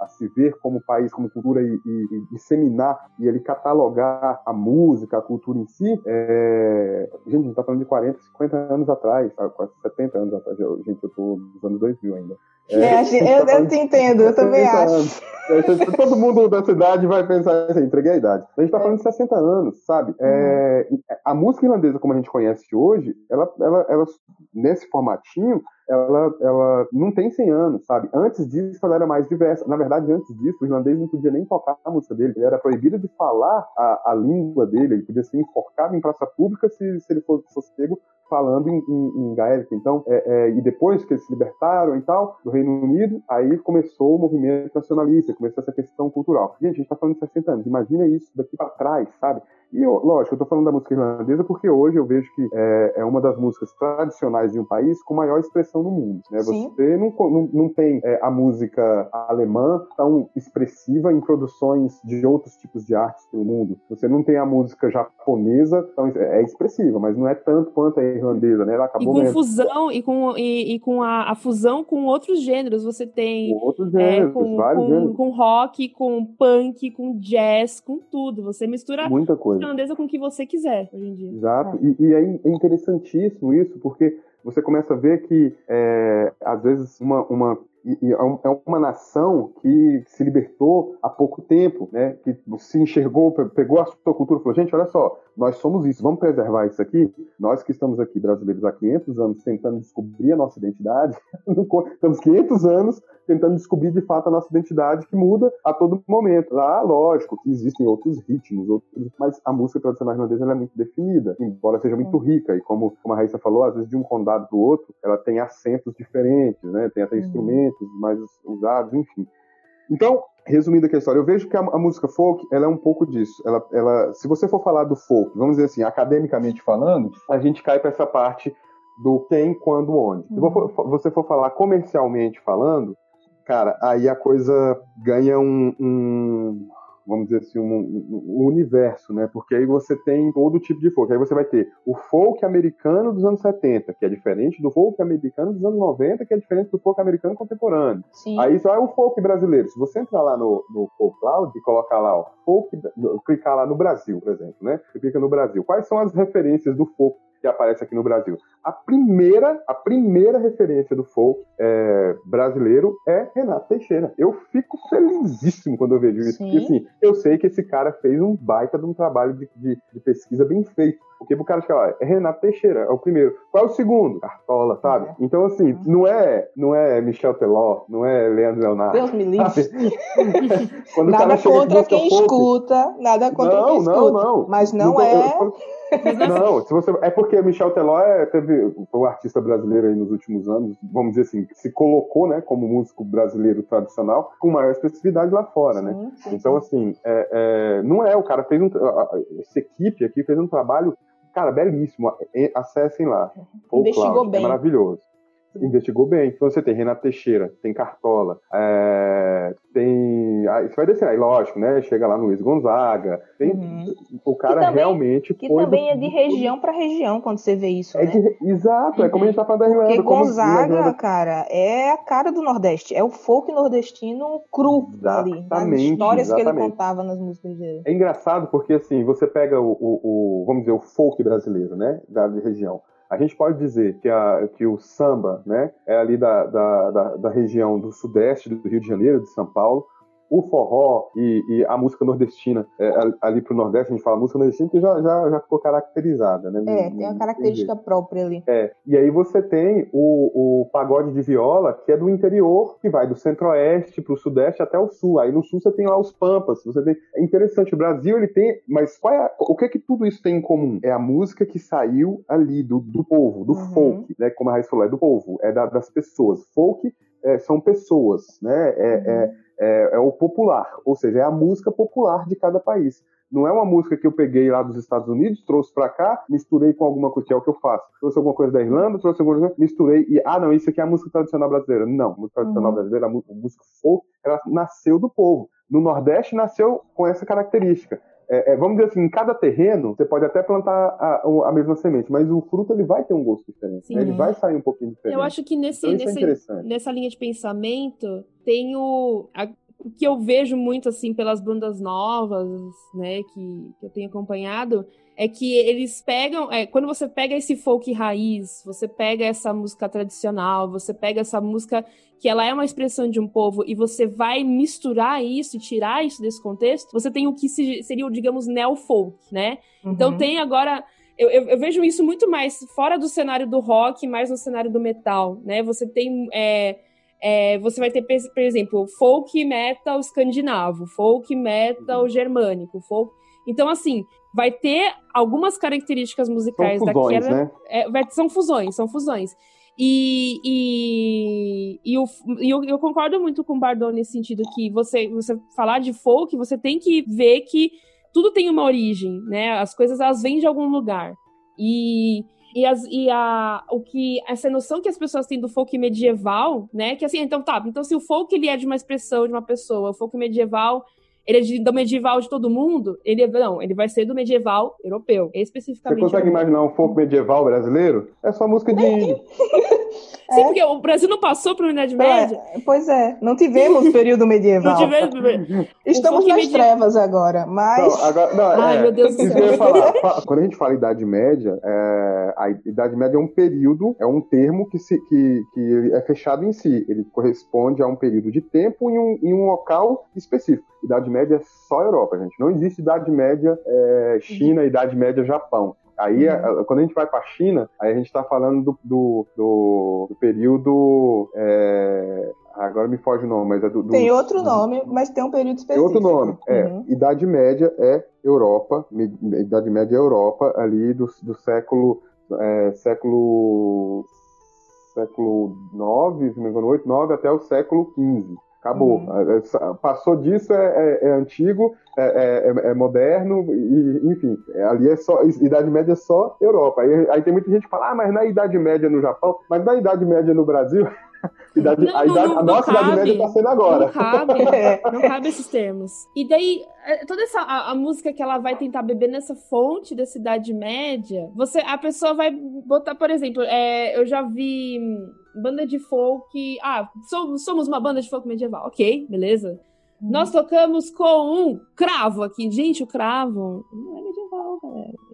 a, se ver como país, como cultura e, e, e, disseminar e ele catalogar a música, a cultura em si, é... gente, a gente tá falando de 40, 50 anos atrás, quase 70 anos atrás, gente, eu tô nos anos 2000 ainda. É, é, eu, eu te entendo, eu também acho. Todo mundo da cidade vai pensar assim, entreguei a idade. A gente tá falando de 60 anos, sabe? É, uhum. a música irlandesa, como a gente conhece hoje, ela, ela, ela nesse formatinho, ela, ela não tem 100 anos, sabe? Antes disso, ela era mais diversa. Na verdade, antes disso, o irlandês não podia nem tocar a música dele. Ele era proibido de falar a, a língua dele. Ele podia ser enforcado em praça pública se, se ele fosse, fosse pego falando em, em, em gaélico. Então, é, é, e depois que eles se libertaram e tal, do Reino Unido, aí começou o movimento nacionalista, começou essa questão cultural. Gente, a gente tá falando de 60 anos. Imagina isso daqui para trás, sabe? E, eu, lógico, eu tô falando da música irlandesa porque hoje eu vejo que é, é, uma das músicas tradicionais de um país com maior expressão no mundo. Né? Você não, não, não tem é, a música alemã tão expressiva em produções de outros tipos de artes pelo mundo. Você não tem a música japonesa tão é, é expressiva, mas não é tanto quanto a irlandesa, né? Ela acabou e com fusão e com, e, e com a, a, fusão com outros gêneros. Você tem com outros gêneros, com, vários com, gêneros. com rock, com punk, com jazz, com tudo. Você mistura muita coisa irlandesa com o que você quiser hoje em dia. Exato. É. E, e é interessantíssimo isso, porque você começa a ver que, é, às vezes, uma, uma e, é, é uma nação que se libertou há pouco tempo, né? Que se enxergou, pegou a sua cultura e falou: gente, olha só, nós somos isso, vamos preservar isso aqui. Nós que estamos aqui, brasileiros, há 500 anos tentando descobrir a nossa identidade, estamos 500 anos tentando descobrir de fato a nossa identidade que muda a todo momento. Ah, lógico que existem outros ritmos, outros, mas a música tradicional irlandesa é muito definida, embora seja muito rica. E como, como a Raíssa falou, às vezes de um condado para o outro, ela tem acentos diferentes, né? Tem até uhum. instrumentos mais usados, enfim. Então, resumindo a história, eu vejo que a, a, música folk, ela é um pouco disso. Ela, ela, se você for falar do folk, vamos dizer assim, academicamente falando, a gente cai para essa parte do quem, quando, onde. Se uhum. você for falar comercialmente falando, cara, aí a coisa ganha um, um vamos dizer assim, um, um, universo, né? Porque aí você tem todo tipo de folk. Aí você vai ter o folk americano dos anos 70, que é diferente do folk americano dos anos 90, que é diferente do folk americano contemporâneo. Sim. Aí só é o folk brasileiro. Se você entrar lá no, no Folk Cloud e colocar lá, ó, folk, clicar lá no Brasil, por exemplo, né? Você clica no Brasil. Quais são as referências do folk que aparece aqui no Brasil. A primeira, a primeira referência do folk é, brasileiro é Renato Teixeira. Eu fico felizíssimo quando eu vejo isso, Sim. porque assim, eu sei que esse cara fez um baita de um trabalho de, de, de pesquisa bem feito. Porque pro cara chegar lá, é Renato Teixeira, é o primeiro. Qual é o segundo? Cartola, sabe? É. Então, assim, uhum. não é, não é Michel Teló, não é Leandro Leonardo. Deus me livre. nada contra quem escuta, nada contra não, quem escuta. Não, não, Mas não, não é... Eu, não, se você, é porque Michel Teló é, teve, foi um artista brasileiro aí nos últimos anos, vamos dizer assim, que se colocou, né, como músico brasileiro tradicional, com maior especificidade lá fora, né? sim, né? Sim, então, assim, é, é, não é, o cara fez um, essa equipe aqui fez um trabalho, cara, belíssimo, acessem lá. Investigou bem. É maravilhoso investigou bem. Então você tem Renato Teixeira, tem Cartola, é, tem. Aí você vai descer, aí lógico, né? Chega lá no Luiz Gonzaga. Tem, uhum. O cara que também, realmente. Que também do, é de região para região quando você vê isso. É né? de, exato, uhum. é como a gente tá falando da Irlanda. Porque Gonzaga, como, cara, é a cara do Nordeste. É o folk nordestino cru exatamente, ali. Nas histórias exatamente. que ele contava nas músicas dele. É engraçado porque assim, você pega o, o, o vamos dizer, o folk brasileiro, né? Da região. A gente pode dizer que, a, que o samba né, é ali da, da, da, da região do sudeste do Rio de Janeiro, de São Paulo, o forró e, e, a música nordestina, é, ali pro Nordeste, a gente fala música nordestina que já, já, já ficou caracterizada, né? É, tem uma característica própria ali. É, e aí você tem o, o pagode de viola, que é do interior, que vai do centro-oeste pro sudeste até o sul. Aí no sul você tem lá os pampas, você tem... É interessante, o Brasil ele tem... Mas qual é a... o que é que tudo isso tem em comum? É a música que saiu ali do, do povo, do uhum. folk, né? Como a Raíssa falou, é do povo, é da, das pessoas. Folk é, são pessoas, né? É, uhum. é é, é, o popular, ou seja, é a música popular de cada país. Não é uma música que eu peguei lá dos Estados Unidos, trouxe para cá, misturei com alguma coisa, que é o que eu faço. Trouxe alguma coisa da Irlanda, trouxe alguma coisa, misturei e, ah, não, isso aqui é a música tradicional brasileira. Não, a música tradicional uhum. brasileira, a música folk, ela nasceu do povo. No Nordeste nasceu com essa característica. É, é, vamos dizer assim, em cada terreno, você pode até plantar a, a, mesma semente, mas o fruto ele vai ter um gosto diferente. Né? Ele vai sair um pouquinho diferente. Eu acho que nesse, então, nesse é nessa linha de pensamento tem o, a, o que eu vejo muito assim pelas bandas novas, né, que, que eu tenho acompanhado, é que eles pegam, é, quando você pega esse folk raiz, você pega essa música tradicional, você pega essa música que ela é uma expressão de um povo e você vai misturar isso e tirar isso desse contexto, você tem o que seria, digamos, neo-folk, né? Então, uhum. Então tem agora eu, eu, eu, vejo isso muito mais fora do cenário do rock, mais no cenário do metal, né? Você tem. É, é, você vai ter, por exemplo, folk metal escandinavo, folk metal uhum. germânico, folk. Então, assim, vai ter algumas características musicais são fusões, daquela. Né? É, vai, são fusões, são fusões. E, e, e, eu, eu, eu, concordo muito com o Bardot nesse sentido que você, você falar de folk, você tem que ver que tudo tem uma origem, né? As coisas elas vêm de algum lugar. E, e, as, e a, o que essa noção que as pessoas têm do folk medieval, né? Que assim, então tá, então se o folk ele é de uma expressão de uma pessoa, o folk medieval ele é de, do medieval de todo mundo? Ele é, não, ele vai ser do medieval europeu, especificamente. Você consegue imaginar um folk medieval brasileiro? É só música de índio. Sim, é. porque o Brasil não passou para a Idade Média. É, pois é, não tivemos período medieval. Não tivemos. Estamos nas medieval. trevas agora, mas. Não, agora, não, Ai, é, meu Deus do céu. Falar, quando a gente fala Idade Média, é, a Idade Média é um período, é um termo que, se, que, que é fechado em si. Ele corresponde a um período de tempo em um, em um local específico. Idade Média é só Europa, gente. Não existe Idade Média é, China, Idade Média Japão. Aí, uhum. quando a gente vai para a China, aí a gente está falando do, do, do, do período. É... Agora me foge o nome, mas é do. do tem outro nome, mas tem um período específico. Tem outro nome, é. Uhum. Idade Média é Europa, Idade Média é Europa, ali do, do século. É, século. século 9, se não me engano, 8, 9 até o século 15. Acabou. Uhum. Passou disso, é, é, é antigo, é, é, é, moderno, e, enfim, ali é só. Idade Média é só Europa. Aí, aí tem muita gente que fala, ah, mas na Idade Média no Japão, mas na Idade Média no Brasil. Idade, não, a, idade, não, a nossa cabe, Idade Média está sendo agora. Não cabe, não cabe esses termos. E daí, toda essa a, a, música que ela vai tentar beber nessa fonte da Idade Média, você, a pessoa vai botar, por exemplo, é, eu já vi banda de folk. Ah, somos uma banda de folk medieval. Ok, beleza. Hum. Nós tocamos com um cravo aqui. Gente, o cravo não é medieval.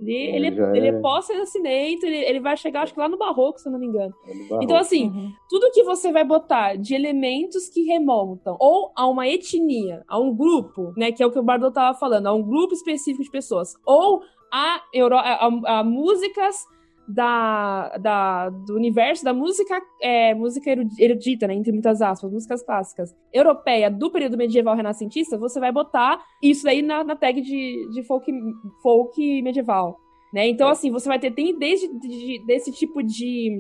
Ele, ele, ele, é, ele é pós-renascimento, ele, ele vai chegar, acho que lá no Barroco, se eu não me engano. É então, assim, uhum. tudo que você vai botar de elementos que remontam ou a uma etnia, a um grupo, né, que é o que o Bardot tava falando, a um grupo específico de pessoas, ou a, Euro, a, a, a músicas da, da, do universo da música, é, música erudita, né, entre muitas aspas, músicas clássicas, europeia do período medieval renascentista, você vai botar isso aí na, na tag de, de folk, folk medieval. Né? Então, é. assim, você vai ter tem desde de, desse tipo de.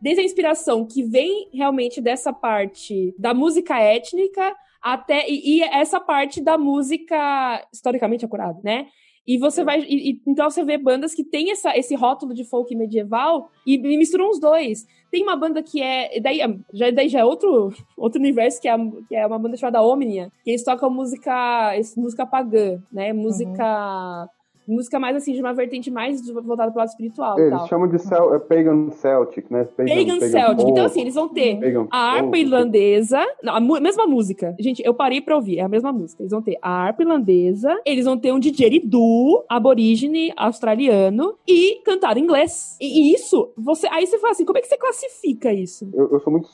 Desde a inspiração que vem realmente dessa parte da música étnica até. E, e essa parte da música historicamente acurada, né? E você é. vai. E, e, então você vê bandas que tem essa, esse rótulo de folk medieval e, e, misturam os dois. Tem uma banda que é. Daí já, daí já é outro, outro universo, que é, que é uma banda chamada Omnia, que eles tocam música, música pagã, né? Música. Uhum música mais assim, de uma vertente mais voltada pro lado espiritual. Eles tal. chamam de cel é Pagan Celtic, né? Pagan, Pagan, Pagan Celtic. Então, assim, eles vão ter Pagan a harpa irlandesa, não, a mesma música. Gente, eu parei pra ouvir, é a mesma música. Eles vão ter a harpa irlandesa, eles vão ter um didgeridoo aborígene australiano e cantar em inglês. E, e isso, você, aí você fala assim, como é que você classifica isso? Eu, eu sou muito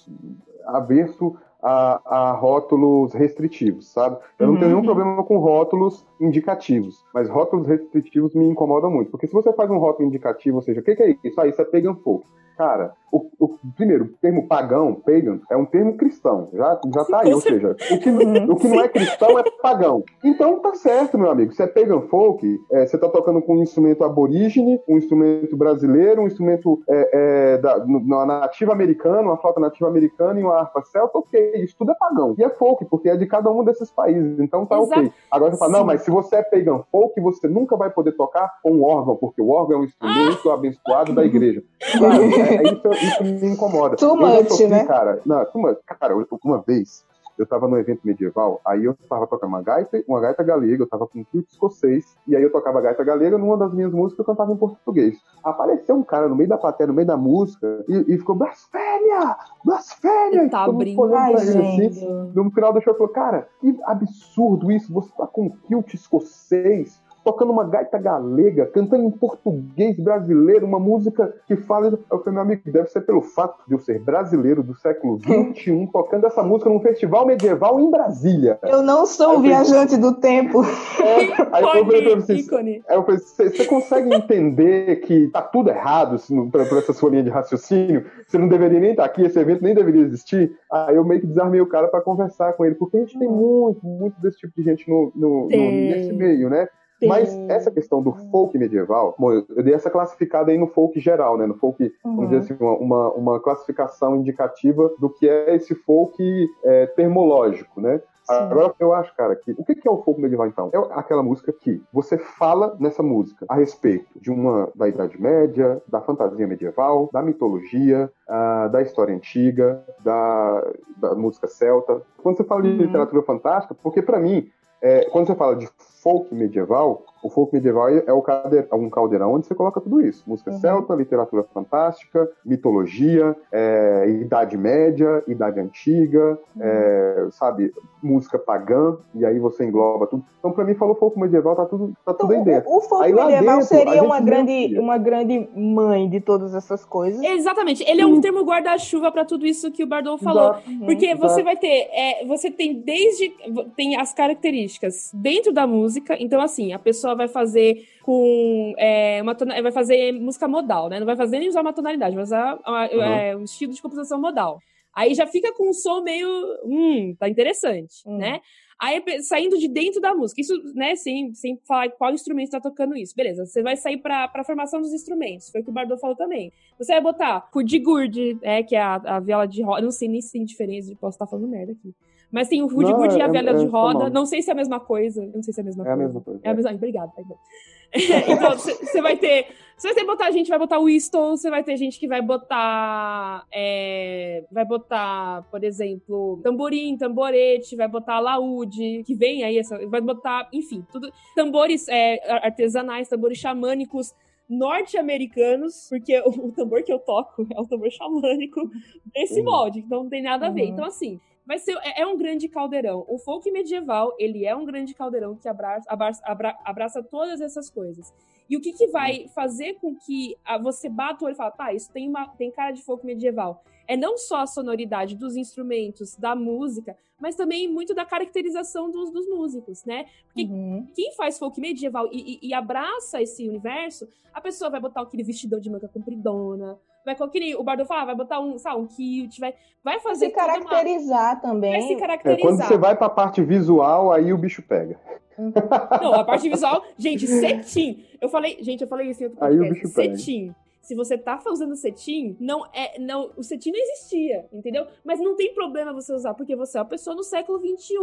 avesso a, a rótulos restritivos, sabe? Eu não tenho nenhum uhum. problema com rótulos indicativos, mas rótulos restritivos me incomodam muito, porque se você faz um rótulo indicativo, ou seja, o que, que é isso? Ah, isso é pagan folk. Cara, o, o, primeiro, o termo pagão, pagan, é um termo cristão. Já, já tá aí, ou seja, o que, o que não é cristão é pagão. Então tá certo, meu amigo. Se é pagan folk, é, você tá tocando com um instrumento aborígene, um instrumento brasileiro, um instrumento é, é, da, na nativa americana, uma flauta nativa americana e uma harpa celta, ok. Isso tudo é pagão. E é folk, porque é de cada um desses países. Então tá Exato. ok. Agora você fala, não, mas se você é pagan folk, você nunca vai poder tocar com um órgão, porque o órgão é um instrumento ah. abençoado da igreja. Claro, é, é, isso, isso, me incomoda. Too much, né? Cara, não, much. Cara, uma vez eu tava no evento medieval, aí eu tava tocando uma gaita, uma gaita galega, eu tava com um escocês, e aí eu tocava gaita galega, numa das minhas músicas eu cantava em português. Apareceu um cara no meio da plateia, no meio da música, e, e ficou, blasfêmia! Blasfêmia! Tá brincando, assim. No final do show, falou, cara, que absurdo isso, você tá com um escocês, tocando uma gaita galega, cantando em português brasileiro, uma música que fala. Eu falei, meu amigo, deve ser pelo fato de eu ser brasileiro do século XXI, tocando essa música num festival medieval em Brasília. Eu não sou um viajante do tempo. É, aí eu falei pra vocês, aí eu falei, você consegue entender que tá tudo errado assim, por, essa sua linha de raciocínio? Você não deveria nem estar aqui, esse evento nem deveria existir. Aí eu meio que desarmei o cara para conversar com ele, porque a gente tem muito, muito desse tipo de gente no, no, no nesse meio, né? Mas essa questão do folk medieval, bom, eu dei essa classificada aí no folk geral, né? No folk, uhum. vamos dizer assim, uma, uma, classificação indicativa do que é esse folk é, termológico, né? Sim. Agora, eu acho, cara, que o que é o folk medieval, então? É aquela música que você fala nessa música a respeito de uma da Idade Média, da fantasia medieval, da mitologia, uh, da história antiga, da, da música celta. Quando você fala de uhum. literatura fantástica, porque para mim, é, quando você fala de folk medieval, o folk medieval é, o caldeirão, é um caldeirão onde você coloca tudo isso: música uhum. celta, literatura fantástica, mitologia, é, idade média, idade antiga, uhum. é, sabe, música pagã, e aí você engloba tudo. Então, para mim, falou folk medieval, tá tudo, tá tudo então, aí dentro. O, o folk aí, medieval dentro, seria uma grande, uma grande mãe de todas essas coisas. Exatamente. Ele é um termo guarda-chuva para tudo isso que o Bardot falou. Exato. Porque Exato. você vai ter, é, você tem desde, tem as características dentro da música, então assim, a pessoa vai fazer com é, uma vai fazer música modal, né? Não vai fazer nem usar uma tonalidade, vai usar uma, uhum. é, um estilo de composição modal. Aí já fica com um som meio, hum, tá interessante, uhum. né? Aí saindo de dentro da música, isso, né, sem, sem falar qual instrumento está tocando isso. Beleza, você vai sair para a formação dos instrumentos, foi o que o Bardot falou também. Você vai botar Hurdy-gurdy, é, que é a, a viola de roda, não sei nem se tem diferença, posso estar falando merda aqui. Mas tem o Rude Good e a é, Velha é, de Roda. Não sei se é a mesma coisa. Não sei se é a mesma é coisa. A mesma coisa. É a mesma Obrigada, então, você vai ter. Você botar gente, vai botar Whistle, você vai ter gente que vai botar. É, vai botar, por exemplo, tamborim, tamborete, vai botar laúde, que vem aí, essa, vai botar, enfim, tudo. Tambores é, artesanais, tambores xamânicos norte-americanos, porque o, o, tambor que eu toco é o tambor xamânico desse uhum. molde, então não tem nada a ver. Uhum. Então, assim, vai ser é, é, um grande caldeirão. O folk medieval, ele é um grande caldeirão que abraça, abraça, abraça todas essas coisas. E o que, que vai fazer com que você bata o olho e fala, pá, isso tem, uma, tem cara de folk medieval? É não só a sonoridade dos instrumentos, da música, mas também muito da caracterização dos, dos músicos, né? Porque uhum. quem faz folk medieval e, e, e, abraça esse universo, a pessoa vai botar aquele vestidão de manga compridona, vai aquele, o Bardo fala, vai botar um, sabe, um kilt, vai, vai fazer se caracterizar uma... também. Vai se caracterizar. É, quando você vai pra parte visual, aí o bicho pega. Não, a parte visual, gente, cetim. Eu falei, gente, eu falei isso em outro podcast. Aí o bicho cetim. Se você tá usando cetim, não é, não, o cetim não existia, entendeu? Mas não tem problema você usar, porque você é uma pessoa no século XXI.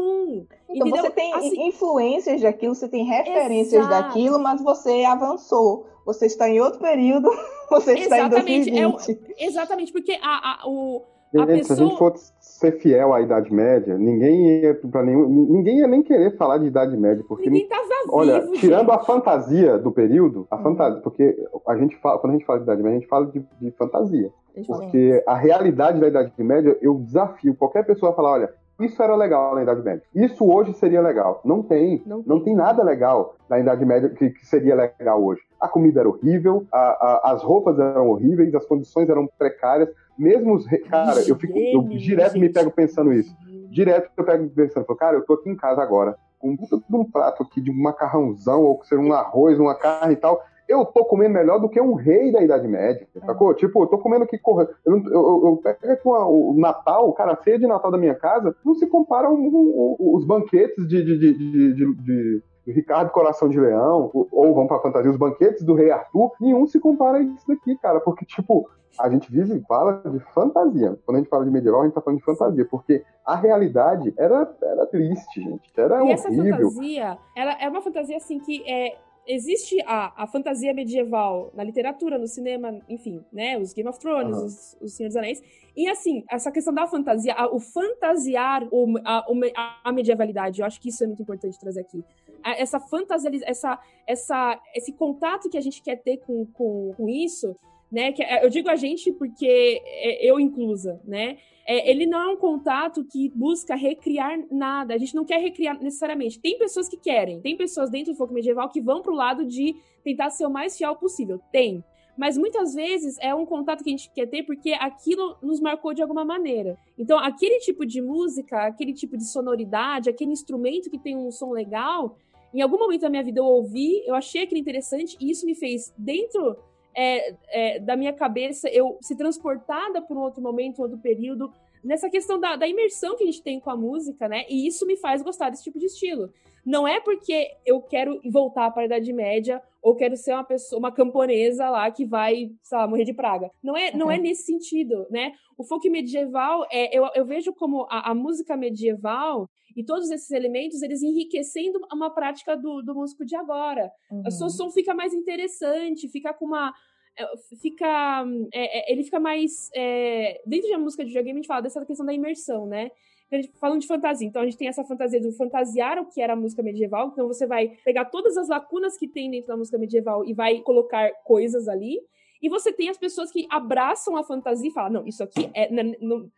Então entendeu? você tem assim, influências daquilo, você tem referências exato. daquilo, mas você avançou. Você está em outro período, você está exatamente, em 2020. É, exatamente, porque a, a, o, a pessoa... Se a gente for ser fiel à Idade Média, ninguém ia para nenhum, ninguém ia nem querer falar de Idade Média, porque ninguém tá vivo, olha, tirando a fantasia do período, a uhum. fantasia, porque a gente fala, quando a gente fala de Idade Média, a gente fala de, de fantasia, porque a realidade da Idade Média, eu desafio qualquer pessoa a falar, olha, isso era legal na Idade Média. Isso hoje seria legal. Não tem. Não, não tem. nada legal na Idade Média que, que, seria legal hoje. A comida era horrível, a, a, as roupas eram horríveis, as condições eram precárias. Mesmo os. Cara, eu fico. Eu direto me pego pensando isso. Direto eu pego pensando, cara, eu tô aqui em casa agora, com um, um prato aqui de um macarrãozão, ou ser um arroz, uma carne e tal eu tô comendo melhor do que um rei da Idade Média, é. sacou? Tipo, eu tô comendo aqui, eu, eu, eu, eu pego aqui uma, o Natal, cara, a ceia de Natal da minha casa, não se compara os banquetes de, de, de, de Ricardo Coração de Leão, ou vamos pra fantasia, os banquetes do Rei Arthur, nenhum se compara a isso daqui, cara, porque, tipo, a gente vive e fala de fantasia. Quando a gente fala de medieval, a gente tá falando de fantasia, porque a realidade era, era triste, gente. Era e horrível. essa fantasia, ela é uma fantasia assim que é, existe a, a fantasia medieval na literatura, no cinema, enfim, né? Os Game of Thrones, uhum. os, os Senhor dos Anéis. E assim, essa questão da fantasia, a, o fantasiar o, a, a, medievalidade, eu acho que isso é muito importante trazer aqui. Essa fantasia, essa, essa, esse contato que a gente quer ter com, com, com isso né? Que é, eu digo a gente porque é, eu inclusa, né? É, ele não é um contato que busca recriar nada. A gente não quer recriar necessariamente. Tem pessoas que querem, tem pessoas dentro do folk medieval que vão pro lado de tentar ser o mais fiel possível. Tem. Mas muitas vezes é um contato que a gente quer ter porque aquilo nos marcou de alguma maneira. Então, aquele tipo de música, aquele tipo de sonoridade, aquele instrumento que tem um som legal, em algum momento da minha vida eu ouvi, eu achei aquilo interessante e isso me fez, dentro é, é, da minha cabeça eu se transportada por um outro momento, um outro período, nessa questão da, da, imersão que a gente tem com a música, né? E isso me faz gostar desse tipo de estilo. Não é porque eu quero voltar para a Idade Média ou quero ser uma pessoa, uma camponesa lá que vai, sei lá, morrer de praga. Não é, uhum. não é nesse sentido, né? O folk medieval, é, eu, eu vejo como a, a música medieval e todos esses elementos, eles enriquecendo uma prática do, do músico de agora. Uhum. O seu som fica mais interessante, fica com uma é, fica é, é, ele fica mais é, dentro da música de videogame a gente fala dessa questão da imersão né falando de fantasia. Então a gente tem essa fantasia do fantasiar o que era a música medieval. Então você vai pegar todas as lacunas que tem dentro da música medieval e vai colocar coisas ali. E você tem as pessoas que abraçam a fantasia e falam não isso aqui é não,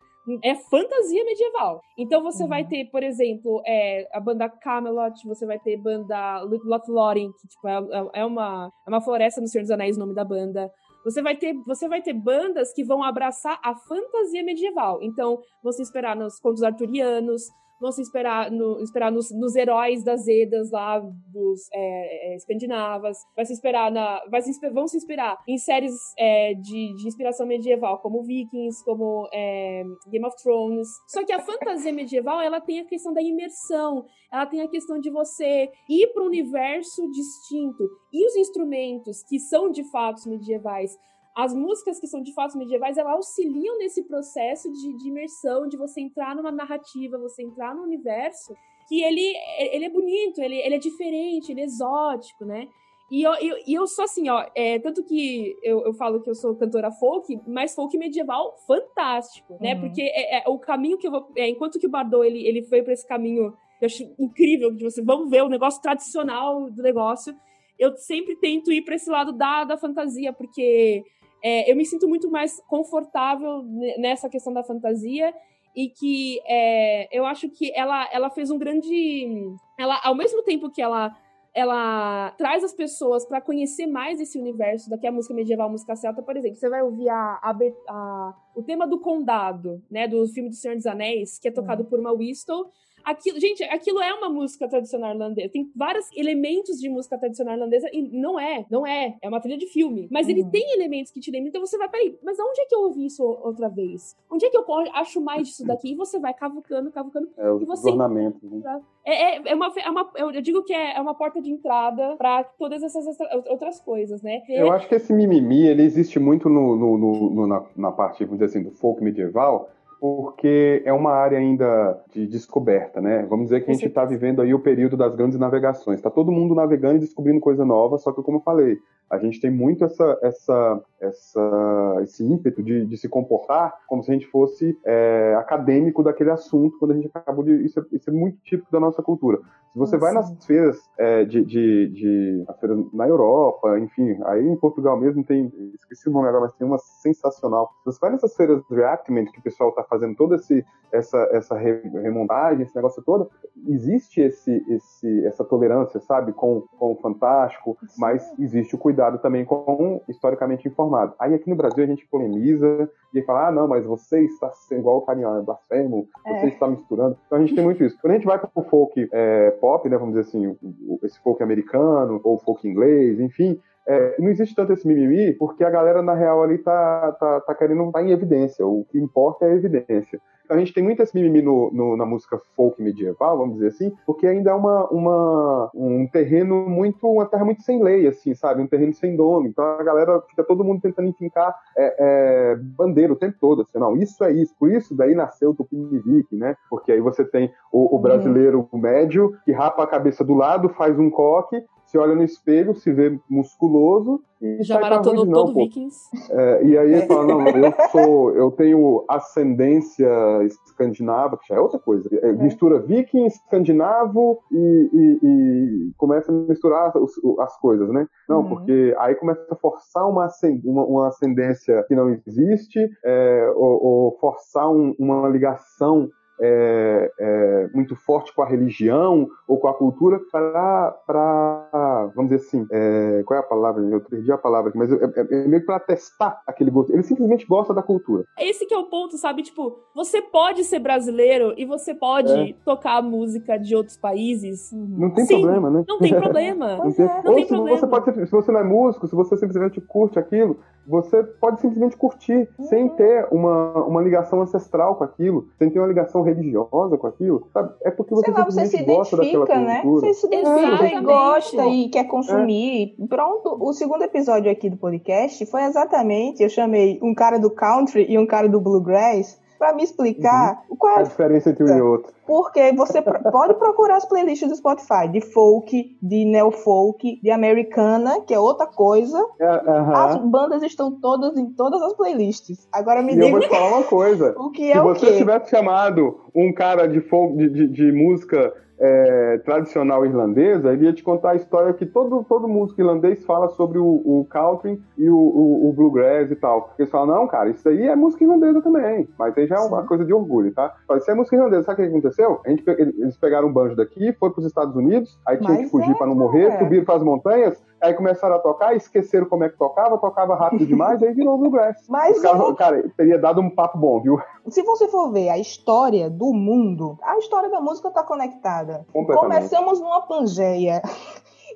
é fantasia medieval. Então você uhum. vai ter, por exemplo, é, a banda Camelot, você vai ter banda Lothlórien, que tipo, é, é, é, uma, é uma floresta no Senhor dos Anéis, o nome da banda. Você vai, ter, você vai ter bandas que vão abraçar a fantasia medieval. Então, você esperar nos contos arturianos, vão se esperar, no, esperar nos, nos, heróis das Edas lá, dos é, é, escandinavas, vai se esperar na, vai se, vão se inspirar em séries é, de, de inspiração medieval, como Vikings, como é, Game of Thrones. Só que a fantasia medieval, ela tem a questão da imersão, ela tem a questão de você ir para um universo distinto. E os instrumentos que são de fato medievais, as músicas que são de fato medievais, elas auxiliam nesse processo de, de, imersão, de você entrar numa narrativa, você entrar no universo, que ele, ele é bonito, ele, ele é diferente, ele é exótico, né? E eu, eu, eu sou assim, ó, é, tanto que eu, eu falo que eu sou cantora folk, mas folk medieval fantástico, né? Uhum. Porque é, é, o caminho que eu vou. É, enquanto que o Bardot ele, ele foi para esse caminho, eu acho incrível, de você, vamos ver o negócio tradicional do negócio. Eu sempre tento ir para esse lado da, da fantasia, porque é, eu me sinto muito mais confortável nessa questão da fantasia e que é, eu acho que ela, ela fez um grande. Ela, ao mesmo tempo que ela ela traz as pessoas para conhecer mais esse universo daqui a música medieval, a música celta, por exemplo. Você vai ouvir a, a, a, o tema do Condado, né, do filme do Senhor dos Anéis, que é tocado uhum. por uma whistle, Aquilo, gente, aquilo é uma música tradicional irlandesa. Tem vários elementos de música tradicional irlandesa e não é, não é. É uma trilha de filme. Mas uhum. ele tem elementos que te lembram. Então você vai, peraí, mas onde é que eu ouvi isso outra vez? Onde é que eu acho mais disso daqui? E você vai cavucando, cavucando. É, e você ornamentos. Né? É, é, é, uma, é uma. Eu digo que é, é uma porta de entrada para todas essas outras coisas, né? Eu acho que esse mimimi, ele existe muito no, no, no, no na, na parte, vamos dizer assim, do folk medieval porque é uma área ainda de descoberta, né? Vamos dizer que a gente está vivendo aí o período das grandes navegações. Está todo mundo navegando e descobrindo coisa nova, só que como eu falei, a gente tem muito essa, essa, essa, esse ímpeto de, de se comportar como se a gente fosse é, acadêmico daquele assunto, quando a gente acabou de. Isso é, isso é muito típico da nossa cultura. Se você vai nas feiras é, de, de, de as feiras na Europa, enfim, aí em Portugal mesmo tem, esqueci o nome agora, mas tem uma sensacional. Se você vai nessas feiras de reactment, que o pessoal está fazendo toda esse, essa, essa remontagem, esse negócio todo, existe esse, esse, essa tolerância, sabe, com, com o fantástico, mas existe o cuidado também com o historicamente informado. Aí aqui no Brasil a gente polemiza e fala, ah, não, mas você está sendo igual o carinho, é blasfemo, você é. está misturando. Então a gente tem muito isso. Quando a gente vai para o folk é, pop, né, vamos dizer assim, esse folk americano ou folk inglês, enfim, é, não existe tanto esse mimimi, porque a galera, na real, ali tá, tá, tá querendo estar tá em evidência. O que importa é a evidência. A gente tem muito esse mimimi no, no, na música folk medieval, vamos dizer assim, porque ainda é uma, uma, um terreno muito, uma terra muito sem lei, assim, sabe? Um terreno sem dono. Então a galera fica todo mundo tentando enfincar é, é, bandeira o tempo todo, assim, não, isso é isso. Por isso daí nasceu o Tupinivique, né? Porque aí você tem o, o brasileiro uhum. médio que rapa a cabeça do lado, faz um coque, se olha no espelho, se vê musculoso e já maratonou não, todo pô. Vikings. É, e aí ele fala, não, eu sou, eu tenho ascendência escandinava, que já é outra coisa. É, é. Mistura viking, escandinavo e, e, e, começa a misturar os, as coisas, né? Não, uhum. porque aí começa a forçar uma, uma, uma ascendência que não existe, é, ou, ou, forçar um, uma ligação é, é, muito forte com a religião ou com a cultura para, vamos dizer assim, é, qual é a palavra? Eu perdi a palavra aqui, mas é, é, é meio para testar aquele gosto. Ele simplesmente gosta da cultura. Esse que é o ponto, sabe? Tipo, você pode ser brasileiro e você pode é. tocar música de outros países. Não tem Sim, problema, né? Não tem problema. não tem, não ou tem se problema. Você pode, se você não é músico, se você simplesmente curte aquilo, você pode simplesmente curtir, uhum. sem ter uma, uma ligação ancestral com aquilo, sem ter uma ligação religiosa com aquilo, sabe? É porque você Sei lá, você se identifica, né? Você se identifica e gosta e quer consumir. É. Pronto, o segundo episódio aqui do podcast foi exatamente, eu chamei um cara do country e um cara do bluegrass para me explicar uhum. qual é a diferença entre um e outro. Porque você pode procurar as playlists do Spotify de folk, de neo-folk, de americana, que é outra coisa. Uh As bandas estão todas em todas as playlists. Agora me e diga. Eu vou te falar uma coisa. o que é Se você tivesse chamado um cara de, folk, de, de, de música é, tradicional irlandesa, ele ia te contar a história que todo, todo músico irlandês fala sobre o, o country e o, o, o, bluegrass e tal. Eles falam, não, cara, isso aí é música irlandesa também. Mas aí já é uma Sim. coisa de orgulho, tá? Fala, isso é música irlandesa. Sabe o que aconteceu? A gente, eles pegaram um banjo daqui, foram para os Estados Unidos, aí tinha que fugir é, para não morrer, é. subiram para as montanhas, Aí começaram a tocar, esqueceram como é que tocava, tocava rápido demais, aí virou bluegrass. Mas cara, cara, teria dado um papo bom, viu? Se você for ver a história do mundo, a história da música está conectada. Começamos numa Pangeia.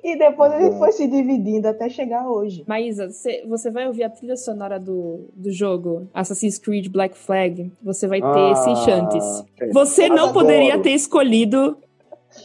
E depois a gente foi se dividindo até chegar hoje. Maísa, você vai ouvir a trilha sonora do, do jogo Assassin's Creed Black Flag, você vai ter ah, Cinchantes. Você não poderia ter escolhido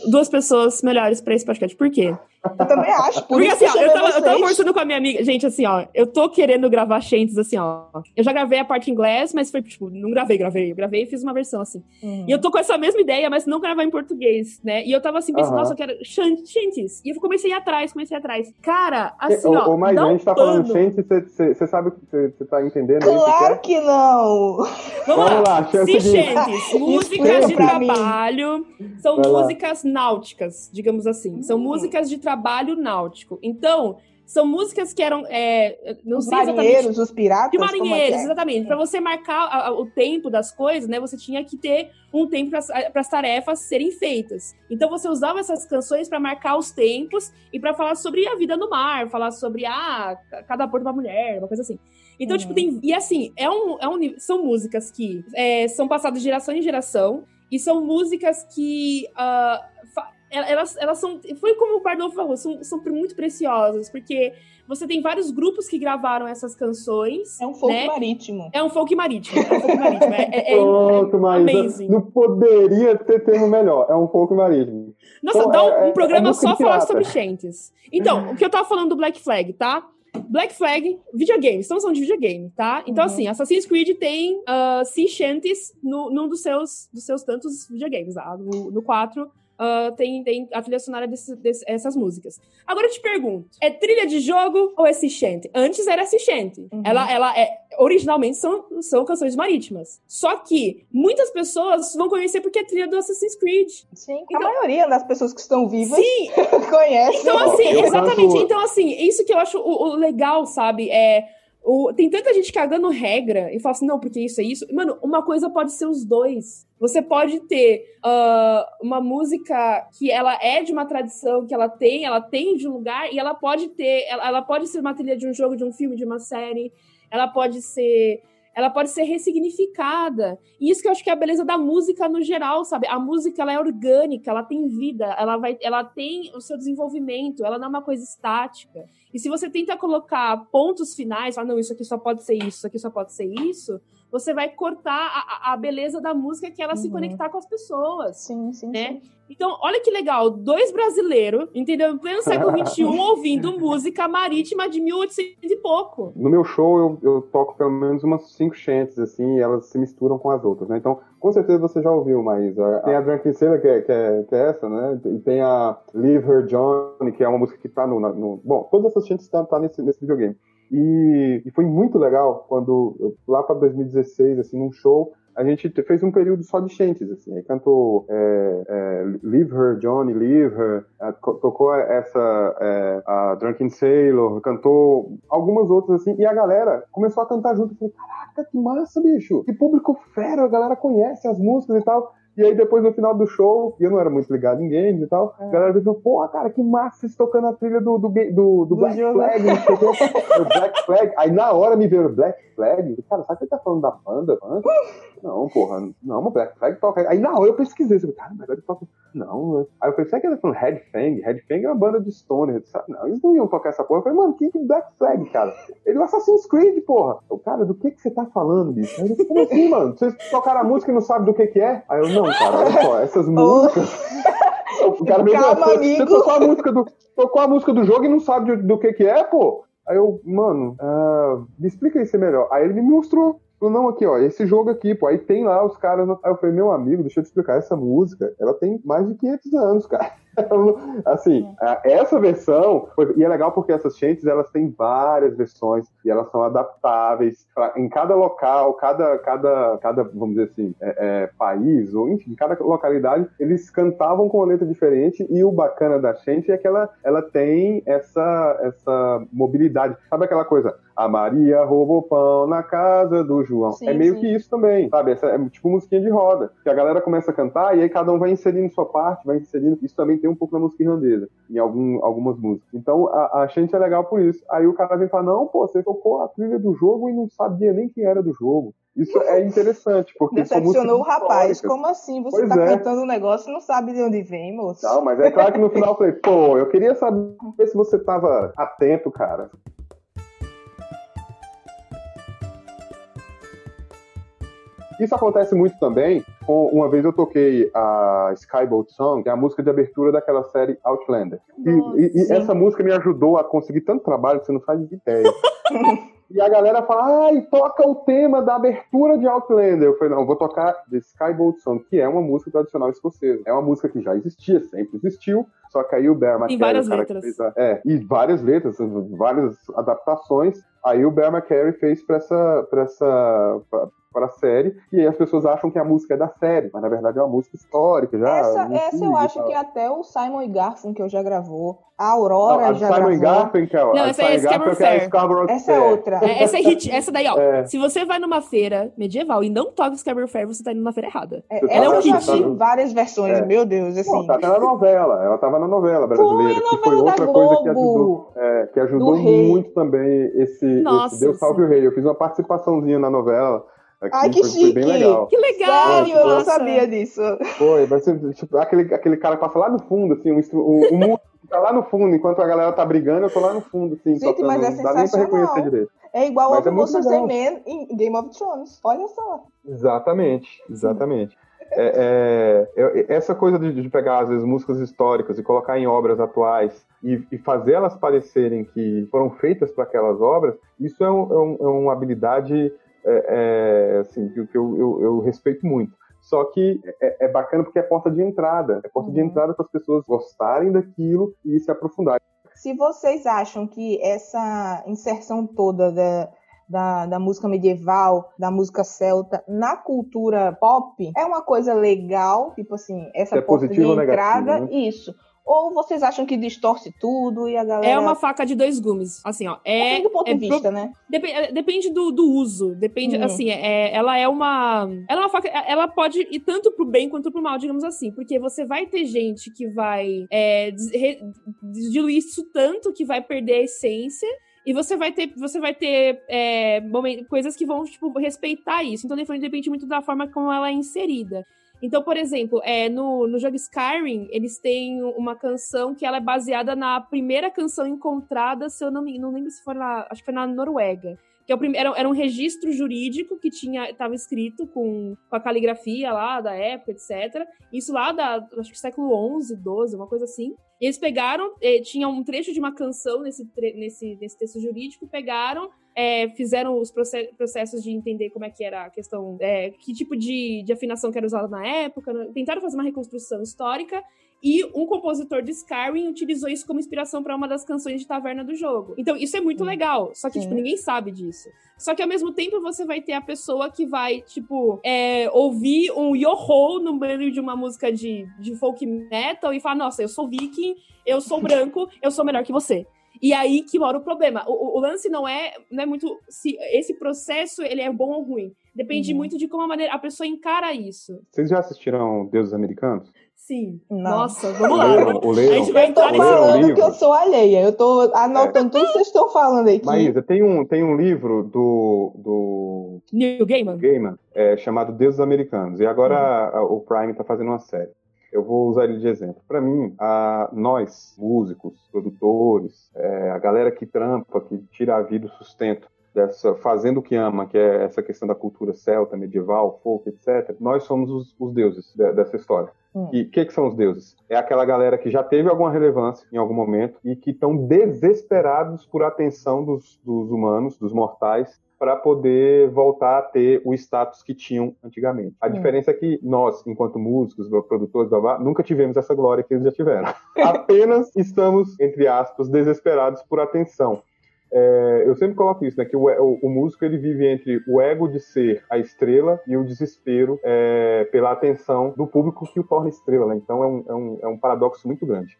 duas pessoas melhores para esse podcast. Por quê? Eu também acho. Por Porque assim, ó, eu, tava, eu tava conversando com a minha amiga. Gente, assim, ó, eu tô querendo gravar Shentes, assim, ó. Eu já gravei a parte em inglês, mas foi, tipo, não gravei, gravei. Eu gravei e fiz uma versão, assim. Uhum. E eu tô com essa mesma ideia, mas não gravar em português, né? E eu tava assim, pensando, uhum. nossa, eu quero Shentes. E eu comecei a ir atrás, comecei a ir atrás. Cara, assim, ó. Ô, mas a gente tá pano. falando Shentes, você sabe o que você tá entendendo? Claro que, que, não! Vamos, Vamos lá, Se Shentes, músicas de trabalho, mim. são Vai músicas lá. náuticas, digamos assim. São hum. músicas de trabalho náutico. Então, são músicas que eram. É, não os sei marinheiros, os piratas. De marinheiros, é? exatamente. É. Para você marcar a, o tempo das coisas, né? Você tinha que ter um tempo para as tarefas serem feitas. Então você usava essas canções para marcar os tempos e para falar sobre a vida no mar, falar sobre ah, cada porto uma mulher, uma coisa assim. Então, uhum. tipo, tem. E assim, é um, é um, são músicas que é, são passadas de geração em geração. E são músicas que. Uh, elas, elas são. Foi como o Bardolfo falou, são, são muito preciosas, porque você tem vários grupos que gravaram essas canções. É um folk né? marítimo. É um folk marítimo. É um folk marítimo. É, é, é, Pronto, é mas não poderia ter termo melhor. É um folk marítimo. Nossa, então, dá um, é, um programa só falar sobre Chentes. Então, o que eu tava falando do Black Flag, tá? Black Flag, videogame. Estamos falando de videogame, tá? Então, uhum. assim, Assassin's Creed tem uh, sea shanties no, num dos seus, dos seus tantos videogames, tá? No, no 4 uh, tem, tem a trilha sonora dessas músicas. Agora eu te pergunto: é trilha de jogo ou é Sishente? Antes era Sishente. Uhum. Ela, ela é. Originalmente são, são canções marítimas. Só que muitas pessoas vão conhecer porque é trilha do Assassin's Creed. Sim, então, a maioria das pessoas que estão vivas sim. conhece. Então, assim, exatamente. Então, assim, isso que eu acho o, o legal, sabe? É o, tem tanta gente cagando regra e fala assim, não, porque isso é isso. Mano, uma coisa pode ser os dois. Você pode ter uh, uma música que ela é de uma tradição, que ela tem, ela tem de um lugar, e ela pode ter, ela, ela pode ser uma trilha de um jogo, de um filme, de uma série, ela pode ser ela pode ser ressignificada. E isso que eu acho que é a beleza da música no geral, sabe? A música ela é orgânica, ela tem vida, ela vai, ela tem o seu desenvolvimento, ela não é uma coisa estática. E se você tenta colocar pontos finais, falar, não, isso aqui só pode ser isso, isso aqui só pode ser isso, você vai cortar a, a beleza da música que ela uhum. se conectar com as pessoas. Sim, sim, né? sim. Então, olha que legal, dois brasileiros, entendeu? Em pleno século XXI, ouvindo música marítima de 1800 e pouco. No meu show, eu, eu toco pelo menos umas cinco chantes, assim, e elas se misturam com as outras, né? Então, com certeza você já ouviu, mas uh, tem a Sailor, que é, que, é, que é essa, né? E tem a Leave Her Johnny, que é uma música que tá no... no bom, todas essas chantes estão tá, tá nesse, nesse videogame. E, e, foi muito legal quando, lá para 2016, assim, num show, a gente fez um período só de chantes, assim, aí cantou é, é, Leave Her, Johnny, Leave Her, tocou essa, é, a Drunken Sailor, cantou algumas outras, assim, e a galera começou a cantar junto, eu falei, caraca, que massa, bicho, que público fera, a galera conhece as músicas e tal, e aí depois no final do show, e eu não era muito ligado em games e tal, é. a galera pensou, porra, cara, que massa vocês tocando a trilha do, do, do, do Black. Flag, o Black Flag. Aí na hora me veio o Black Flag, cara, sabe que ele tá falando da banda? banda? Não, porra, não, Black Flag toca. Aí na hora eu pesquisei, eu cara, mas ele toca. Não, né? Aí eu pensei será que ele tá falando Red Fang? Red Fang é uma banda de stoner, sabe? Não, eles não iam tocar essa porra. Eu falei, mano, que que Black Flag, cara? Ele é o Assassin's Creed, porra. Eu, cara, do que que você tá falando, bicho? Aí ele, como assim, mano? Vocês tocaram a música e não sabem do que que é? Aí eu, não, cara, olha só, essas músicas. O cara mesmo, Calma, você, amigo. Você tocou a música do, tocou a música do jogo e não sabe do, do que que é, pô? Aí eu, mano, uh, me explica isso melhor. Aí ele me mostrou. Eu, não, aqui, ó, esse jogo aqui, pô. Aí tem lá os caras. Aí eu falei, meu amigo, deixa eu te explicar. Essa música, ela tem mais de 500 anos, cara. assim, essa versão, e é legal porque essas chantes elas têm várias versões e elas são adaptáveis pra, em cada local, cada, cada, cada vamos dizer assim, é, é, país, ou enfim, cada localidade, eles cantavam com uma letra diferente e o bacana da chante é que ela, ela tem essa, essa mobilidade. Sabe aquela coisa? A Maria roubou pão na casa do João. Sim, é meio sim. que isso também, sabe? Essa é tipo musiquinha de roda. Que a galera começa a cantar e aí cada um vai inserindo sua parte, vai inserindo. Isso também tem tem um pouco na música irlandesa, em algum, algumas músicas. Então a, a Chante é legal por isso. Aí o cara vem falar: não, pô, você tocou a trilha do jogo e não sabia nem quem era do jogo. Isso é interessante, porque. Decepcionou o rapaz. Como assim? Você pois tá é. cantando um negócio e não sabe de onde vem, moço? Não, mas é claro que no final eu falei, pô, eu queria saber se você tava atento, cara. Isso acontece muito também. Uma vez eu toquei a Skyboat Song, que é a música de abertura daquela série Outlander. Nossa, e, e, essa música me ajudou a conseguir tanto trabalho que você não faz ideia. E a galera fala, ai, toca o tema da abertura de Outlander. Eu falei, não, vou tocar The Skyboat Song, que é uma música tradicional escocesa. É uma música que já existia, sempre existiu, só que aí o Bear McCreary... Tem várias letras. É, e várias letras, várias adaptações. Aí o Bear McCreary fez pra essa... Pra essa pra, para a série, e aí as pessoas acham que a música é da série, mas na verdade é uma música histórica já. Essa, essa eu acho que até o Simon e Garfunkel já gravou. A Aurora não, a já Simon gravou. Garfunkel, não, essa é Scarborough Fair. Essa é outra. É, essa é hit, essa daí, ó. É. Se você vai numa feira medieval e não toca Scarborough Fair, você tá indo na feira errada. É, ela é um hit. Várias versões, é. meu Deus, assim. Não, tá na novela, ela tava na novela brasileira, foi que foi outra coisa que ajudou, é, que ajudou muito também esse, Nossa, esse Deus Salve o Rei. Eu fiz uma participaçãoção na novela. Aqui, Ai, que foi, chique! Foi bem legal. Que legal! Sério, eu não sabia disso. Foi, vai ser tipo, aquele, aquele cara que passa lá no fundo, assim, o, o, o mundo tá lá no fundo, enquanto a galera tá brigando, eu tô lá no fundo, assim, Gente, tocando, mas é não dá nem pra reconhecer direito. É igual ao Monsters é Man em Game of Thrones, olha só. Exatamente, exatamente. É, é, essa coisa de, de, pegar, às vezes, músicas históricas e colocar em obras atuais e, e fazer elas parecerem que foram feitas para aquelas obras, isso é, um, é, um, é uma habilidade é, é, assim, que, que eu, eu, eu, respeito muito. Só que é, é, bacana porque é porta de entrada. É porta uhum. de entrada para as pessoas gostarem daquilo e se aprofundarem. Se vocês acham que essa inserção toda da, da, da música medieval, da música celta na cultura pop é uma coisa legal, tipo assim, essa é porta de entrada, né? isso. Ou vocês acham que distorce tudo e a galera. É uma faca de dois gumes. Assim, ó. É, depende do ponto é de vista, né? Depende, é, depende do, do uso. Depende, hum. assim, é, ela é uma. Ela é uma faca. Ela pode ir tanto pro bem quanto pro mal, digamos assim. Porque você vai ter gente que vai é, diluir isso tanto que vai perder a essência. E você vai ter, você vai ter é, coisas que vão, tipo, respeitar isso. Então, depende muito da forma como ela é inserida. Então, por exemplo, é, no, no jogo Skyrim, eles têm uma canção que ela é baseada na primeira canção encontrada, se eu não me não lembro se foi na. Acho que foi na Noruega que é o primeiro, era, um registro jurídico que tinha estava escrito com, com a caligrafia lá da época, etc. Isso lá da, acho que século XI, XII, uma coisa assim. E eles pegaram, eh, tinha um trecho de uma canção nesse, nesse, nesse texto jurídico, pegaram, é, fizeram os processos de entender como é que era a questão, é, que tipo de, de afinação que era usada na época, né? tentaram fazer uma reconstrução histórica e um compositor de Skyrim utilizou isso como inspiração para uma das canções de taverna do jogo. Então, isso é muito legal. Só que, tipo, ninguém sabe disso. Só que ao mesmo tempo você vai ter a pessoa que vai, tipo, é, ouvir um yo-ho no meio de uma música de, de folk metal e falar: Nossa, eu sou viking, eu sou branco, eu sou melhor que você. E aí que mora o problema. O, o, lance não é, não é muito se esse processo ele é bom ou ruim. Depende uhum. muito de como a, maneira, a pessoa encara isso. Vocês já assistiram Deuses Americanos? Sim. Não. Nossa, vamos lá. Leram, o leram, a gente vai entrar eu tô falando que eu sou alheia. Eu tô anotando é. tudo que vocês estão falando aqui. Maísa, tem um, tem um livro do, do Neil Gaiman, Gaiman é, chamado Deuses Americanos. E agora uhum. a, o Prime está fazendo uma série. Eu vou usar ele de exemplo. Para mim, a, nós, músicos, produtores, é, a galera que trampa, que tira a vida, o sustento dessa fazendo o que ama, que é essa questão da cultura celta, medieval, folk, etc. Nós somos os, os deuses de, dessa história. Hum. E o que, que, são os deuses? É aquela galera que já teve alguma relevância em algum momento e que estão desesperados por atenção dos, dos humanos, dos mortais, para poder voltar a ter o status que tinham antigamente. A hum. diferença é que nós, enquanto músicos, produtores, blá, blá, nunca tivemos essa glória que eles já tiveram. Apenas estamos, entre aspas, desesperados por atenção. É, eu sempre coloco isso, né? Que o, o, o, músico ele vive entre o ego de ser a estrela e o desespero é, pela atenção do público que o torna estrela, né? Então é um, é um, é um paradoxo muito grande.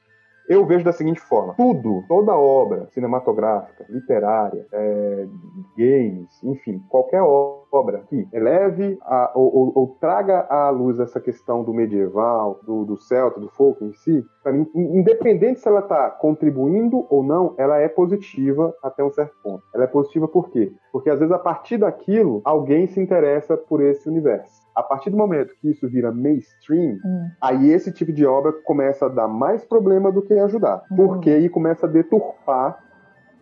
Eu vejo da seguinte forma: tudo, toda obra cinematográfica, literária, é, games, enfim, qualquer obra que eleve a, ou, ou, ou, traga à luz essa questão do medieval, do, do celta, do folk em si, para mim, independente se ela está contribuindo ou não, ela é positiva até um certo ponto. Ela é positiva por quê? Porque às vezes a partir daquilo alguém se interessa por esse universo. A partir do momento que isso vira mainstream, hum. aí esse tipo de obra começa a dar mais problema do que ajudar. Hum. Porque aí começa a deturpar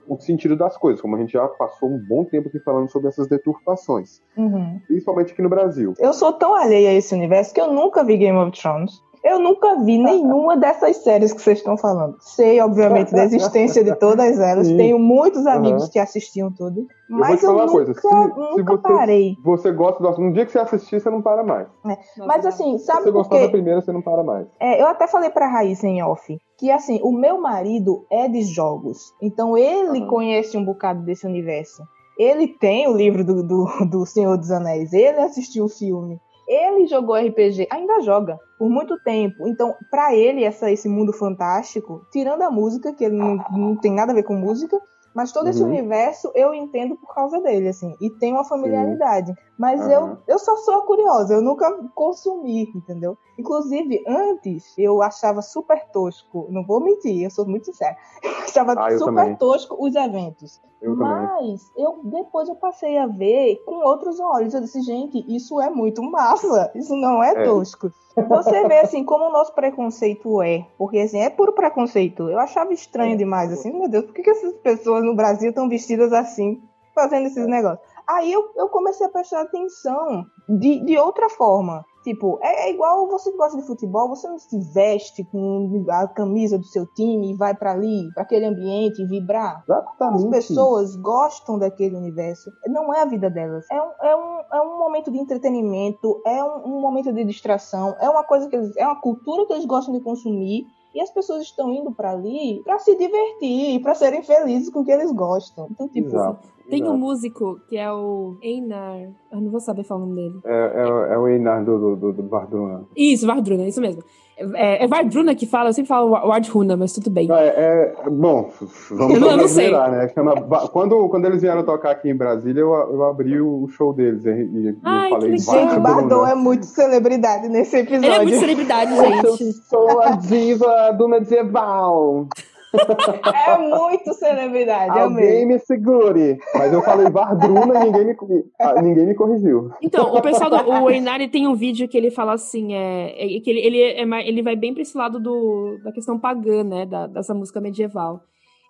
o sentido das coisas, como a gente já passou um bom tempo aqui falando sobre essas deturpações. Uhum. Principalmente aqui no Brasil. Eu sou tão alheia a esse universo que eu nunca vi Game of Thrones. Eu nunca vi nenhuma dessas séries que vocês estão falando. Sei, obviamente, da existência de todas elas. Sim. Tenho muitos amigos uhum. que assistiam tudo. Mas eu, eu nunca, coisa. Se, nunca se você, parei. Você gosta do Um dia que você assistir, você não para mais. É. Mas assim, sabe Se você gostar da primeira, você não para mais. É, eu até falei pra Raíssa em off que assim, o meu marido é de jogos. Então ele uhum. conhece um bocado desse universo. Ele tem o livro do, do, do Senhor dos Anéis, ele assistiu o filme, ele jogou RPG, ainda joga, por muito tempo. Então, para ele, essa, esse mundo fantástico, tirando a música, que ele não, não tem nada a ver com música, mas todo uhum. esse universo eu entendo por causa dele, assim, e tem uma familiaridade. Sim. Mas uhum. eu, eu só sou curiosa, eu nunca consumi, entendeu? Inclusive, antes eu achava super tosco, não vou mentir, eu sou muito sincera, eu achava ah, eu super também. tosco os eventos. Eu Mas eu depois eu passei a ver com outros olhos. Eu disse, gente, isso é muito massa, isso não é, é. tosco. Você vê assim como o nosso preconceito é, porque assim, é puro preconceito. Eu achava estranho é. demais, assim, meu Deus, por que, que essas pessoas no Brasil estão vestidas assim, fazendo esses negócios? Aí eu, eu comecei a prestar atenção de, de outra forma. Tipo, é, é, igual você que gosta de futebol, você não se veste com a camisa do seu time e vai para ali, para aquele ambiente e vibrar. Exatamente. As pessoas gostam daquele universo. Não é a vida delas. É um, é um, é um momento de entretenimento, é um, um momento de distração, é uma coisa que eles, é uma cultura que eles gostam de consumir e as pessoas estão indo para ali para se divertir, para serem felizes com o que eles gostam. Então, tipo, Exato. Tem Exato. um músico que é o Einar. Eu não vou saber falar o nome dele. É, é, é o Einar do, do, do Vardruna. Isso, Vardruna, isso mesmo. É, é Vardruna que fala, eu sempre falo Wardruna, mas tudo bem. É, é bom, vamos eu não, sei. né? Chama, quando, quando eles vieram tocar aqui em Brasília, eu, eu abri o show deles e, e Ai, eu falei Gente, o Bardon é muito celebridade nesse episódio. Ele é muito celebridade, gente. Eu sou a diva do medieval. É muito celebridade. Alguém amei. me segure. Mas eu falei Vardruna e ninguém me, ah, ninguém me corrigiu. Então, o pessoal do o Einari tem um vídeo que ele fala assim: é, é que ele, ele, é, ele vai bem pra esse lado do, da questão pagã, né? Da, dessa música medieval.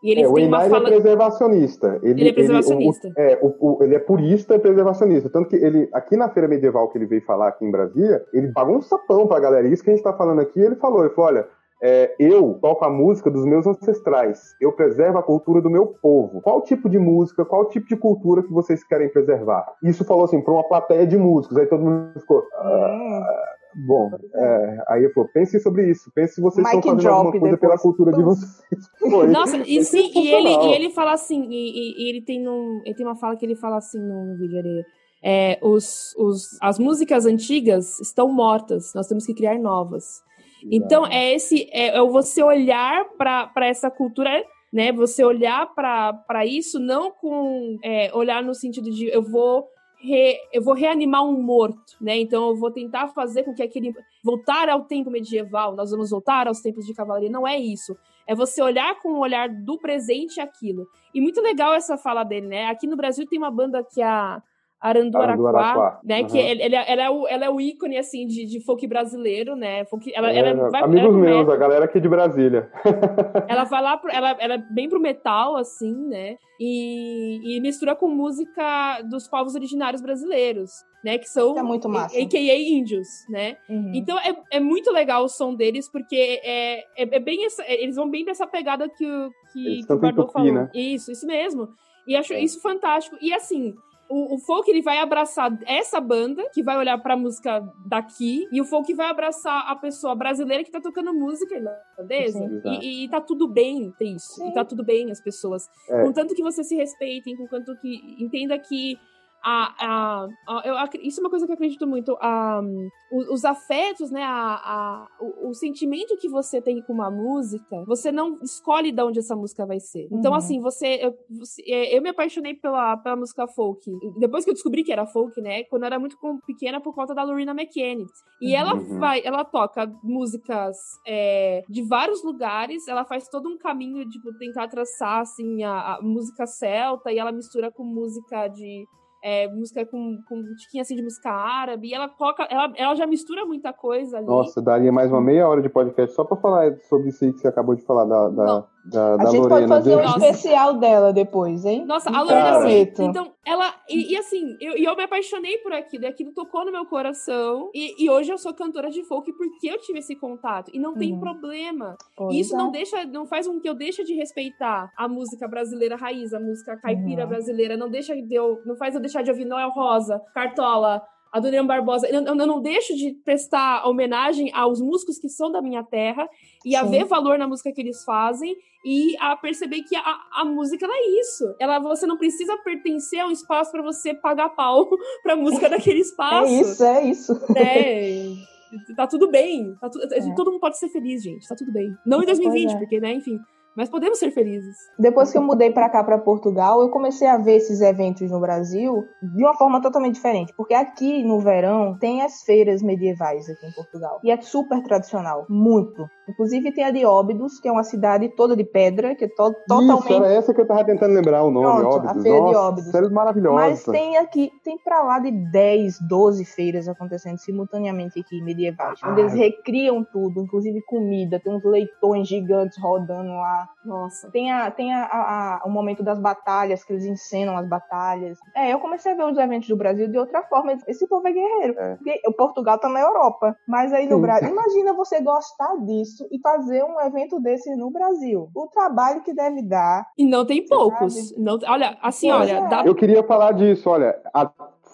E ele é, o Einari fala... é preservacionista. Ele, ele é preservacionista. Ele, o, é, o, o, ele é purista e preservacionista. Tanto que ele, aqui na feira medieval que ele veio falar aqui em Brasília, ele pagou um sapão pra galera. Isso que a gente tá falando aqui, ele falou, ele falou, olha, é, eu toco a música dos meus ancestrais, eu preservo a cultura do meu povo. Qual tipo de música, qual tipo de cultura que vocês querem preservar? Isso falou assim para uma plateia de músicos, aí todo mundo ficou. Ah, bom, é, aí eu falei, pense sobre isso, pense se vocês Mike estão fazendo alguma coisa depois. pela cultura de vocês. Foi, Nossa, e sim, e ele, e ele fala assim, e, e, ele, tem um, ele tem uma fala que ele fala assim no vídeo ali. É, os, os, as músicas antigas estão mortas, nós temos que criar novas. Então, é esse é, é você olhar para essa cultura, né? Você olhar para isso não com é, olhar no sentido de eu vou Re, eu vou reanimar um morto, né? Então eu vou tentar fazer com que aquele voltar ao tempo medieval, nós vamos voltar aos tempos de cavalaria. Não é isso. É você olhar com o olhar do presente aquilo. E muito legal essa fala dele, né? Aqui no Brasil tem uma banda que é Aranduaraquá, né? Uhum. Que ele, ele, ela, é o, ela é o ícone, assim, de, de folk brasileiro, né? Folk, ela, é, ela vai, amigos ela, meus, a galera aqui de Brasília. ela vai lá, pro, ela, ela é bem pro metal, assim, né? E, e mistura com música dos povos originários brasileiros, né? Que são é muito massa. AKA índios, né? Uhum. Então é, é muito legal o som deles, porque é, é, é bem essa, eles vão bem dessa pegada que, que, que o Bardot falou. Né? Isso, isso mesmo. E acho é. isso fantástico. E assim, o, o, folk ele vai abraçar essa banda que vai olhar pra música daqui e o folk vai abraçar a pessoa brasileira que tá tocando música irlandesa e, e, e tá tudo bem ter isso Sim. e tá tudo bem as pessoas é. contanto que você se respeitem contanto que entenda que a, a, a, isso é uma coisa que eu acredito muito. Os, os afetos, né? O, o, sentimento que você tem com uma música, você não escolhe de onde essa música vai ser. Então, uhum. assim, você eu, você é, eu, me apaixonei pela, pela música folk. Depois que eu descobri que era folk, né? Quando eu era muito pequena por conta da Lorena McKennitt. E uhum. ela vai, ela toca músicas é, de vários lugares, ela faz todo um caminho, tipo, tentar traçar, assim, a, a música celta e ela mistura com música de é, música com, com um tiquinho assim de música árabe, e ela coloca, ela, ela já mistura muita coisa ali. Nossa, daria mais uma meia hora de podcast só pra falar sobre isso aí que você acabou de falar da, da, da, a gente Lorena. pode fazer um especial dela depois, hein? Nossa, a Lorena, assim, então, ela, e, e, assim, eu, eu me apaixonei por aquilo, e aquilo tocou no meu coração, e, e hoje eu sou cantora de folk porque eu tive esse contato, e não tem uhum. problema. Pois isso é. não deixa, não faz com que eu deixe de respeitar a música brasileira raiz, a música caipira uhum. brasileira, não deixa de eu, não faz eu deixar de ouvir Noel Rosa, Cartola, Adoniran Barbosa. Eu, eu, não deixo de prestar homenagem aos músicos que são da minha terra e Sim. a ver valor na música que eles fazem e a perceber que a, a música é isso. Ela, você não precisa pertencer a um espaço para você pagar pau pra música daquele espaço. É isso, é isso. É. Tá tudo bem. Tá tu, é. Todo mundo pode ser feliz, gente. Tá tudo bem. Não em 2020, é. porque, né, enfim. Mas podemos ser felizes. Depois que eu mudei para cá, para Portugal, eu comecei a ver esses eventos no Brasil de uma forma totalmente diferente. Porque aqui no verão tem as feiras medievais aqui em Portugal. E é super tradicional, muito. Inclusive tem a de Óbidos, que é uma cidade toda de pedra, que é to totalmente. Isso, era essa que eu tava tentando lembrar o nome, Pronto, Óbidos. A feira Nossa, de Óbidos. Sério maravilhosa. Mas tem aqui, tem pra lá de 10, 12 feiras acontecendo simultaneamente aqui, medievais. Onde eles recriam tudo, inclusive comida. Tem uns leitões gigantes rodando lá. Nossa. Tem, a, tem a, a, a, o momento das batalhas, que eles encenam as batalhas. É, eu comecei a ver os eventos do Brasil de outra forma. Esse povo é guerreiro. É. Porque o Portugal tá na Europa. Mas aí no Brasil. Imagina você gostar disso e fazer um evento desse no Brasil. O trabalho que deve dar. E não tem poucos. Não, olha, assim, pois olha. É. Dá... Eu queria falar disso, olha. A,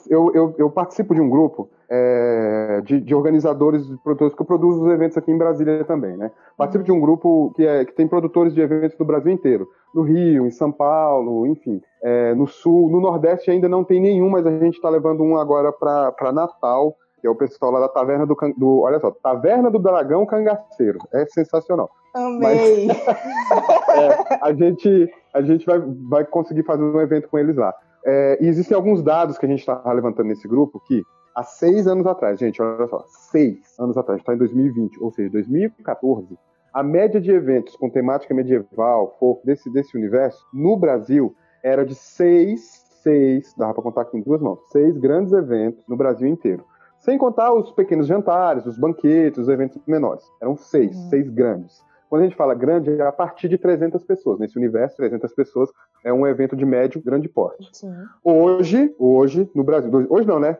eu, eu, eu participo de um grupo é, de, de, organizadores de produtores que eu produzo os eventos aqui em Brasília também, né? Participo de um grupo que, é, que tem produtores de eventos do Brasil inteiro, no Rio, em São Paulo, enfim, é, no Sul, no Nordeste ainda não tem nenhum, mas a gente está levando um agora para Natal, que é o pessoal lá da Taverna do, do olha só, Taverna do Dragão Cangaceiro, é sensacional. Amei. Mas, é, a gente a gente vai, vai conseguir fazer um evento com eles lá. É, e existem alguns dados que a gente está levantando nesse grupo que há seis anos atrás, gente, olha só, seis anos atrás, está em 2020, ou seja, 2014, a média de eventos com temática medieval, folk, desse, desse universo, no Brasil, era de seis, seis, dava para contar aqui em duas mãos, seis grandes eventos no Brasil inteiro. Sem contar os pequenos jantares, os banquetes, os eventos menores. Eram seis, uhum. seis grandes. Quando a gente fala grande, é a partir de 300 pessoas. Nesse universo, 300 pessoas é um evento de médio, grande porte. Sim. Hoje, hoje, no Brasil, hoje não, né?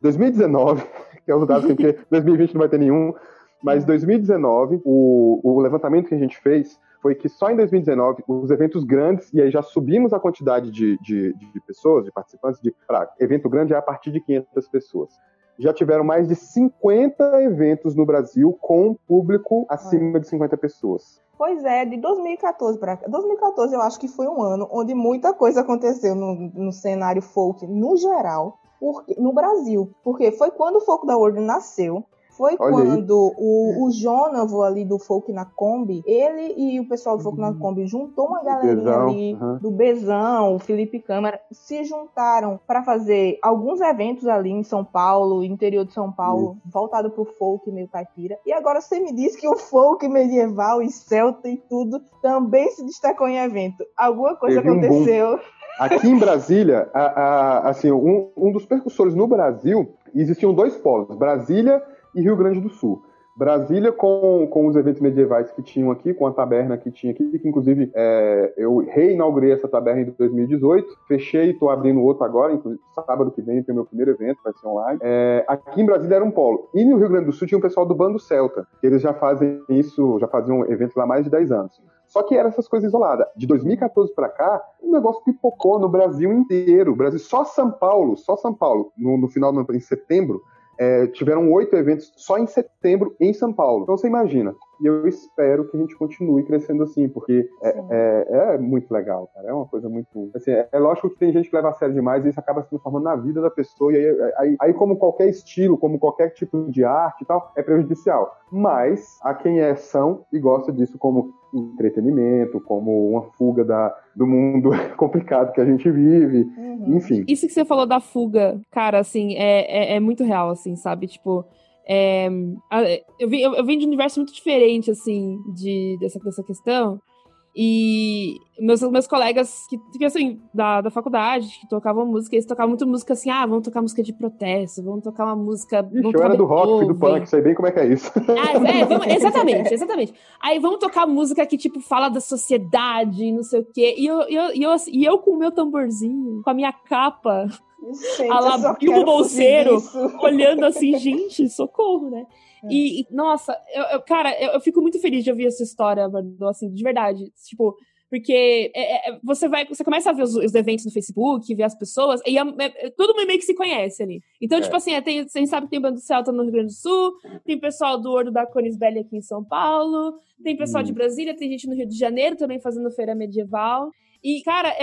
2019, que é o dado que 2020 não vai ter nenhum, mas 2019, o, o levantamento que a gente fez foi que só em 2019 os eventos grandes, e aí já subimos a quantidade de, de, de pessoas, de participantes, de pra, evento grande é a partir de 500 pessoas. Já tiveram mais de 50 eventos no Brasil com público acima de 50 pessoas. Pois é, de 2014 para 2014 eu acho que foi um ano onde muita coisa aconteceu no, no cenário folk no geral porque, no Brasil. Porque foi quando o Folk da World nasceu. Foi Olha quando o, o Jonavo ali do Folk na Kombi, ele e o pessoal do Folk na Kombi juntou uma galerinha Bezão, ali uhum. do Bezão, o Felipe Câmara, se juntaram para fazer alguns eventos ali em São Paulo, interior de São Paulo, Isso. voltado pro folk meio caipira. E agora você me diz que o folk medieval e celta e tudo também se destacou em evento. Alguma coisa Teve aconteceu. Um Aqui em Brasília, a, a, assim, um, um dos percussores no Brasil, existiam dois polos, Brasília e Rio Grande do Sul. Brasília com, com os eventos medievais que tinham aqui, com a taberna que tinha aqui, que inclusive é, eu reinaugurei essa taberna em 2018, fechei e estou abrindo outro agora, inclusive sábado que vem tem o meu primeiro evento, vai ser online. É, aqui em Brasília era um polo. E no Rio Grande do Sul tinha o pessoal do Bando Celta, que eles já fazem isso, já faziam eventos lá há mais de 10 anos. Só que eram essas coisas isoladas. De 2014 para cá, o negócio pipocou no Brasil inteiro. Brasil, só São Paulo, só São Paulo, no, no final do ano, em setembro, é, tiveram oito eventos só em setembro em São Paulo. Então você imagina. E eu espero que a gente continue crescendo assim, porque é, é, é, muito legal, cara. É uma coisa muito. Assim, é, é, lógico que tem gente que leva a sério demais e isso acaba se transformando na vida da pessoa. E aí, aí, aí, como qualquer estilo, como qualquer tipo de arte e tal, é prejudicial. Mas a quem é são e gosta disso como entretenimento, como uma fuga da, do mundo complicado que a gente vive, uhum. enfim. Isso que você falou da fuga, cara, assim, é, é, é muito real, assim, sabe? Tipo, é, eu, eu vim de um universo muito diferente, assim, de, dessa, dessa questão. E meus, meus colegas que, que assim, da, da faculdade, que tocavam música, eles tocavam muito música assim, ah, vamos tocar música de protesto, vamos tocar uma música. Ixi, eu era do rock, do punk, sei bem como é que é isso. Ah, é, vamos, exatamente, exatamente. Aí vamos tocar música que, tipo, fala da sociedade, não sei o quê. E eu, eu, eu, e eu com o meu tamborzinho, com a minha capa, Gente, a lá o bolseiro, olhando assim, gente, socorro, né? É. E, nossa, eu, eu cara, eu, eu, fico muito feliz de ouvir essa história, Bardot, assim, de verdade. Tipo, Porque é, é, você vai, você começa a ver os, os, eventos no Facebook, ver as pessoas, e é, é, todo mundo meio que se conhece ali. Então, tipo assim, tem, a gente sabe que tem banda do Celta no Rio Grande do Sul, tem pessoal do Ordo da Conisbelli aqui em São Paulo, tem pessoal de Brasília, tem gente no Rio de Janeiro também fazendo feira medieval. E, cara,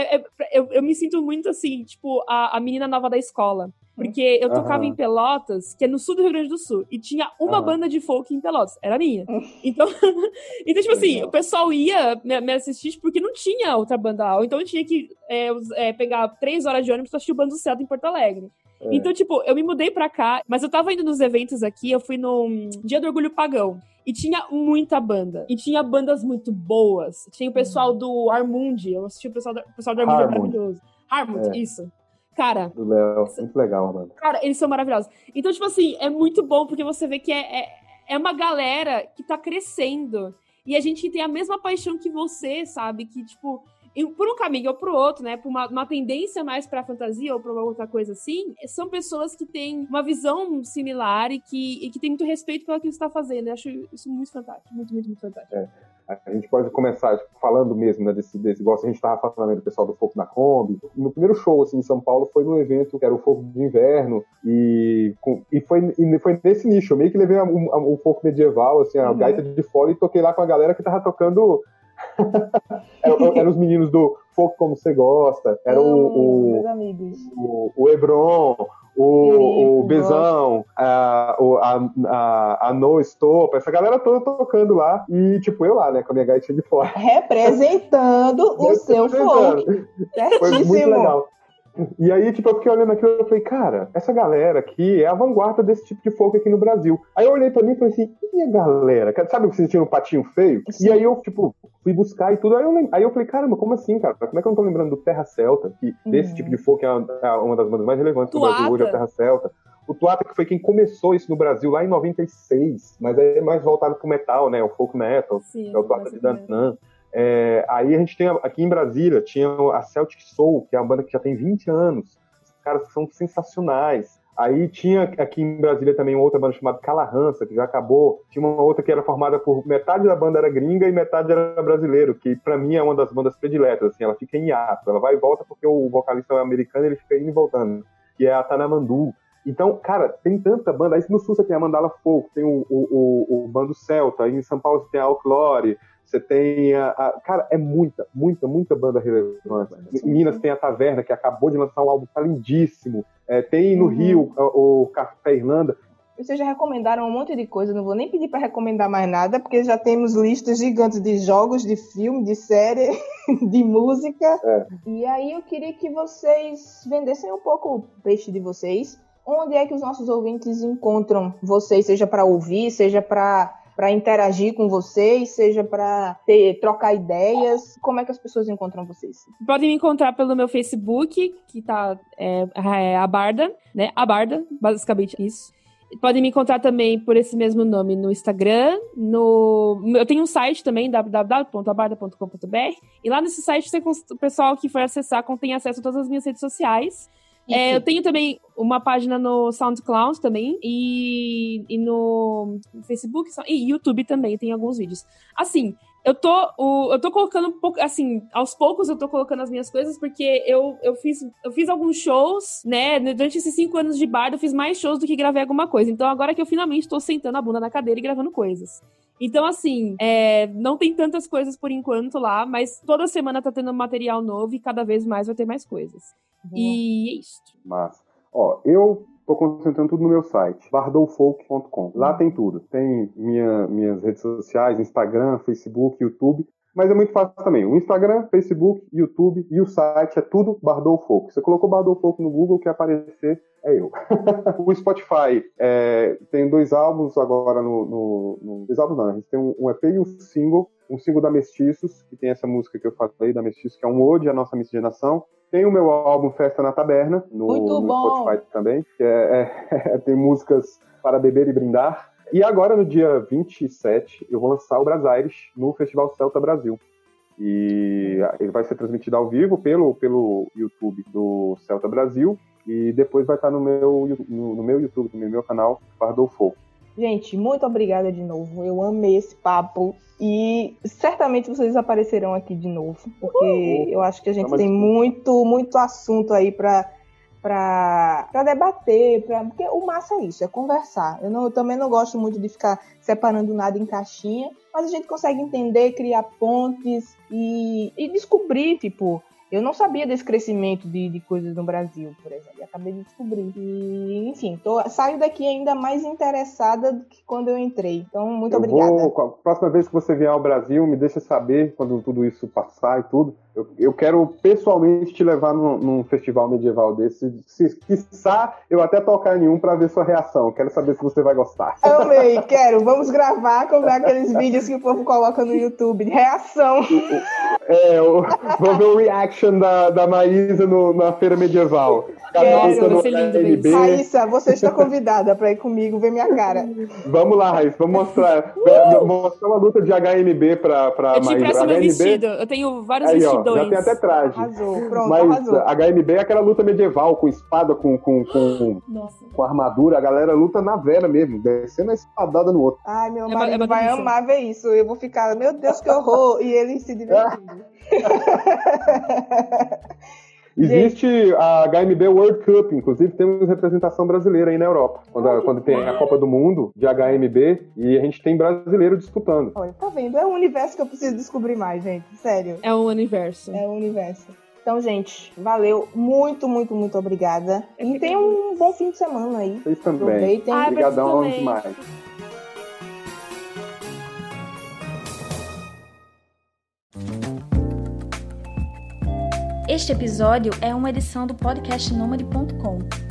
eu, eu, me sinto muito assim, tipo, a, a menina nova da escola. Porque eu tocava uhum. em Pelotas, que é no sul do Rio Grande do Sul, e tinha uma uhum. banda de folk em Pelotas, era minha. Então, então tipo assim, o pessoal ia me, assistir porque não tinha outra banda. Então eu tinha que é, é, pegar três horas de ônibus pra assistir o Bando do Celta em Porto Alegre. É. Então, tipo, eu me mudei pra cá, mas eu tava indo nos eventos aqui, eu fui no Dia do Orgulho Pagão. E tinha muita banda. E tinha bandas muito boas. Tinha o pessoal uhum. do Armundi. Eu assisti o pessoal do, o pessoal do Armundi, é maravilhoso. Harmond, é. isso. Cara. Do Léo, muito legal, mano. Cara, eles são maravilhosos. Então, tipo assim, é muito bom porque você vê que é, é, é uma galera que tá crescendo. E a gente tem a mesma paixão que você, sabe? Que, tipo, por um caminho ou por outro, né? Por uma, uma tendência mais pra fantasia ou pra uma outra coisa assim, são pessoas que têm uma visão similar e que, e que têm muito respeito pelo que você está fazendo. Eu acho isso muito fantástico. Muito, muito, muito fantástico. É. A gente pode começar tipo, falando mesmo né, desse, desse igual a gente estava falando do pessoal do Foco na Kombi. No primeiro show assim, em São Paulo foi num evento que era o Foco de Inverno e, com, e, foi, e foi nesse nicho. Eu meio que levei o Foco medieval, assim, a uhum. gaita de fora e toquei lá com a galera que tava tocando eram, eram os meninos do Foco Como Você Gosta, era o, o, o, o Hebron, o, o Bezão, a, a, a, a No Estopa, essa galera toda tocando lá. E, tipo, eu lá, né, com a minha gaitinha de fora. Representando o seu folk. Foi muito legal. E aí, tipo, eu fiquei olhando aquilo e falei, cara, essa galera aqui é a vanguarda desse tipo de folk aqui no Brasil. Aí eu olhei pra mim e falei assim, e a galera? Sabe que vocês tinham um patinho feio? Sim. E aí eu, tipo, fui buscar e tudo. Aí eu, aí eu falei, caramba, como assim, cara? Como é que eu não tô lembrando do Terra Celta? Que uhum. desse tipo de folk é uma, é das bandas mais relevantes do Brasil hoje, é a Terra Celta. O Tuata, que foi quem começou isso no Brasil lá em 96, mas é mais voltado pro metal, né? O folk metal, Sim, é o Tuata de Dantan. É, aí a gente tem aqui em Brasília, tinha a Celtic Soul, que é uma banda que já tem 20 anos. Os caras são sensacionais. Aí tinha aqui em Brasília também uma outra banda chamada Calahansa, que já acabou. Tinha uma outra que era formada por metade da banda era gringa e metade era brasileiro, que para mim é uma das bandas prediletas, assim, ela fica em hiato, ela vai e volta porque o vocalista é americano, ele fica indo e voltando, que é a Tanamandu. Então, cara, tem tanta banda. Aí no Sul você tem a Mandala Folk, tem o, o, o, o Bando Celta, aí em São Paulo você tem a Outlore, você tem a, a, Cara, é muita, muita, muita banda relevante. Em Minas tem a Taverna, que acabou de lançar um álbum tá lindíssimo. É, tem no uhum. Rio o, o Café Irlanda. Vocês já recomendaram um monte de coisa, não vou nem pedir para recomendar mais nada, porque já temos listas gigantes de jogos, de filme, de série, de música. É. E aí eu queria que vocês vendessem um pouco o peixe de vocês. Onde é que os nossos ouvintes encontram vocês, seja para ouvir, seja para para interagir com vocês, seja para trocar ideias? Como é que as pessoas encontram vocês? Podem me encontrar pelo meu Facebook, que tá é, é a Barda, né? A Barda, basicamente isso. Podem me encontrar também por esse mesmo nome no Instagram, no eu tenho um site também www.abarda.com.br e lá nesse site você, o pessoal que for acessar tem acesso a todas as minhas redes sociais é, eu tenho também uma página no SoundCloud também e, e no Facebook e YouTube também, tem alguns vídeos. Assim, eu tô, o, eu tô colocando um pouco, assim, aos poucos eu tô colocando as minhas coisas, porque eu, eu, fiz, eu fiz alguns shows, né? Durante esses cinco anos de bar, eu fiz mais shows do que gravei alguma coisa. Então agora que eu finalmente tô sentando a bunda na cadeira e gravando coisas. Então, assim, é, não tem tantas coisas por enquanto lá, mas toda semana tá tendo material novo e cada vez mais vai ter mais coisas. E é isso. Mas, ó, eu tô concentrando tudo no meu site, bardoufolk.com. Lá tem tudo. Tem minha, minhas redes sociais, Instagram, Facebook, YouTube. Mas é muito fácil também. O Instagram, Facebook, YouTube e o site é tudo Bardou Folk. Você colocou Bardou Folk no Google, que aparecer é eu. o Spotify é, tem dois álbuns agora no, no, no. Dois álbuns não, a gente tem um, um EP e um single. Um single da Mestiços, que tem essa música que eu falei da Mestiços, que é um ode à nossa miscigenação. Tem o meu álbum Festa na Taberna, no, no Spotify também, que é, é, tem músicas para beber e brindar. E agora, no dia 27, eu vou lançar o Brasaires no Festival Celta Brasil. E ele vai ser transmitido ao vivo pelo, pelo YouTube do Celta Brasil. E depois vai estar no meu, no, no meu YouTube, no meu canal, Bardou Folk. Gente, muito obrigada de novo. Eu amei esse papo. E certamente vocês aparecerão aqui de novo, porque eu acho que a gente tem muito, muito assunto aí para para debater, pra, porque o massa é isso, é conversar. Eu, não, eu também não gosto muito de ficar separando nada em caixinha, mas a gente consegue entender, criar pontes e, e descobrir, tipo, eu não sabia desse crescimento de, de coisas no Brasil, por exemplo. Acabei de descobrir. E, enfim, tô, saio daqui ainda mais interessada do que quando eu entrei. Então, muito eu obrigada. Vou, a próxima vez que você vier ao Brasil, me deixa saber quando tudo isso passar e tudo. Eu, eu quero pessoalmente te levar num, num festival medieval desse. Se quiçá, eu até tocar em um pra ver sua reação. Quero saber se você vai gostar. Amei, quero. Vamos gravar como é aqueles vídeos que o povo coloca no YouTube. Reação. É, eu, vou ver o reaction da, da Maísa no, na feira medieval. Nossa, vai ser lindo Raíssa, você está convidada para ir comigo ver minha cara. Vamos lá, Raíssa, vamos mostrar. Uh! Mostrar uma luta de HNB para pra Eu te Maísa. meu vestido, eu tenho vários Aí, vestidões. Ó, já tem até traje. Arrasou, pronto, Mas arrasou. HNB é aquela luta medieval, com espada, com, com, com, com armadura. A galera luta na vera mesmo, descendo a espadada no outro. Ai, meu é marido é vai amar ver isso. Eu vou ficar, meu Deus, que horror! E ele se divertindo. Existe a HMB World Cup, inclusive temos representação brasileira aí na Europa. Quando, quando tem a Copa do Mundo de HMB e a gente tem brasileiro disputando. Olha, tá vendo? É um universo que eu preciso descobrir mais, gente. Sério. É um universo. É um universo. Então, gente, valeu. Muito, muito, muito obrigada. E tenha um bom fim de semana aí. Vocês também. Aproveitem. Ah, Obrigadão demais. Este episódio é uma edição do podcast Nômade.com.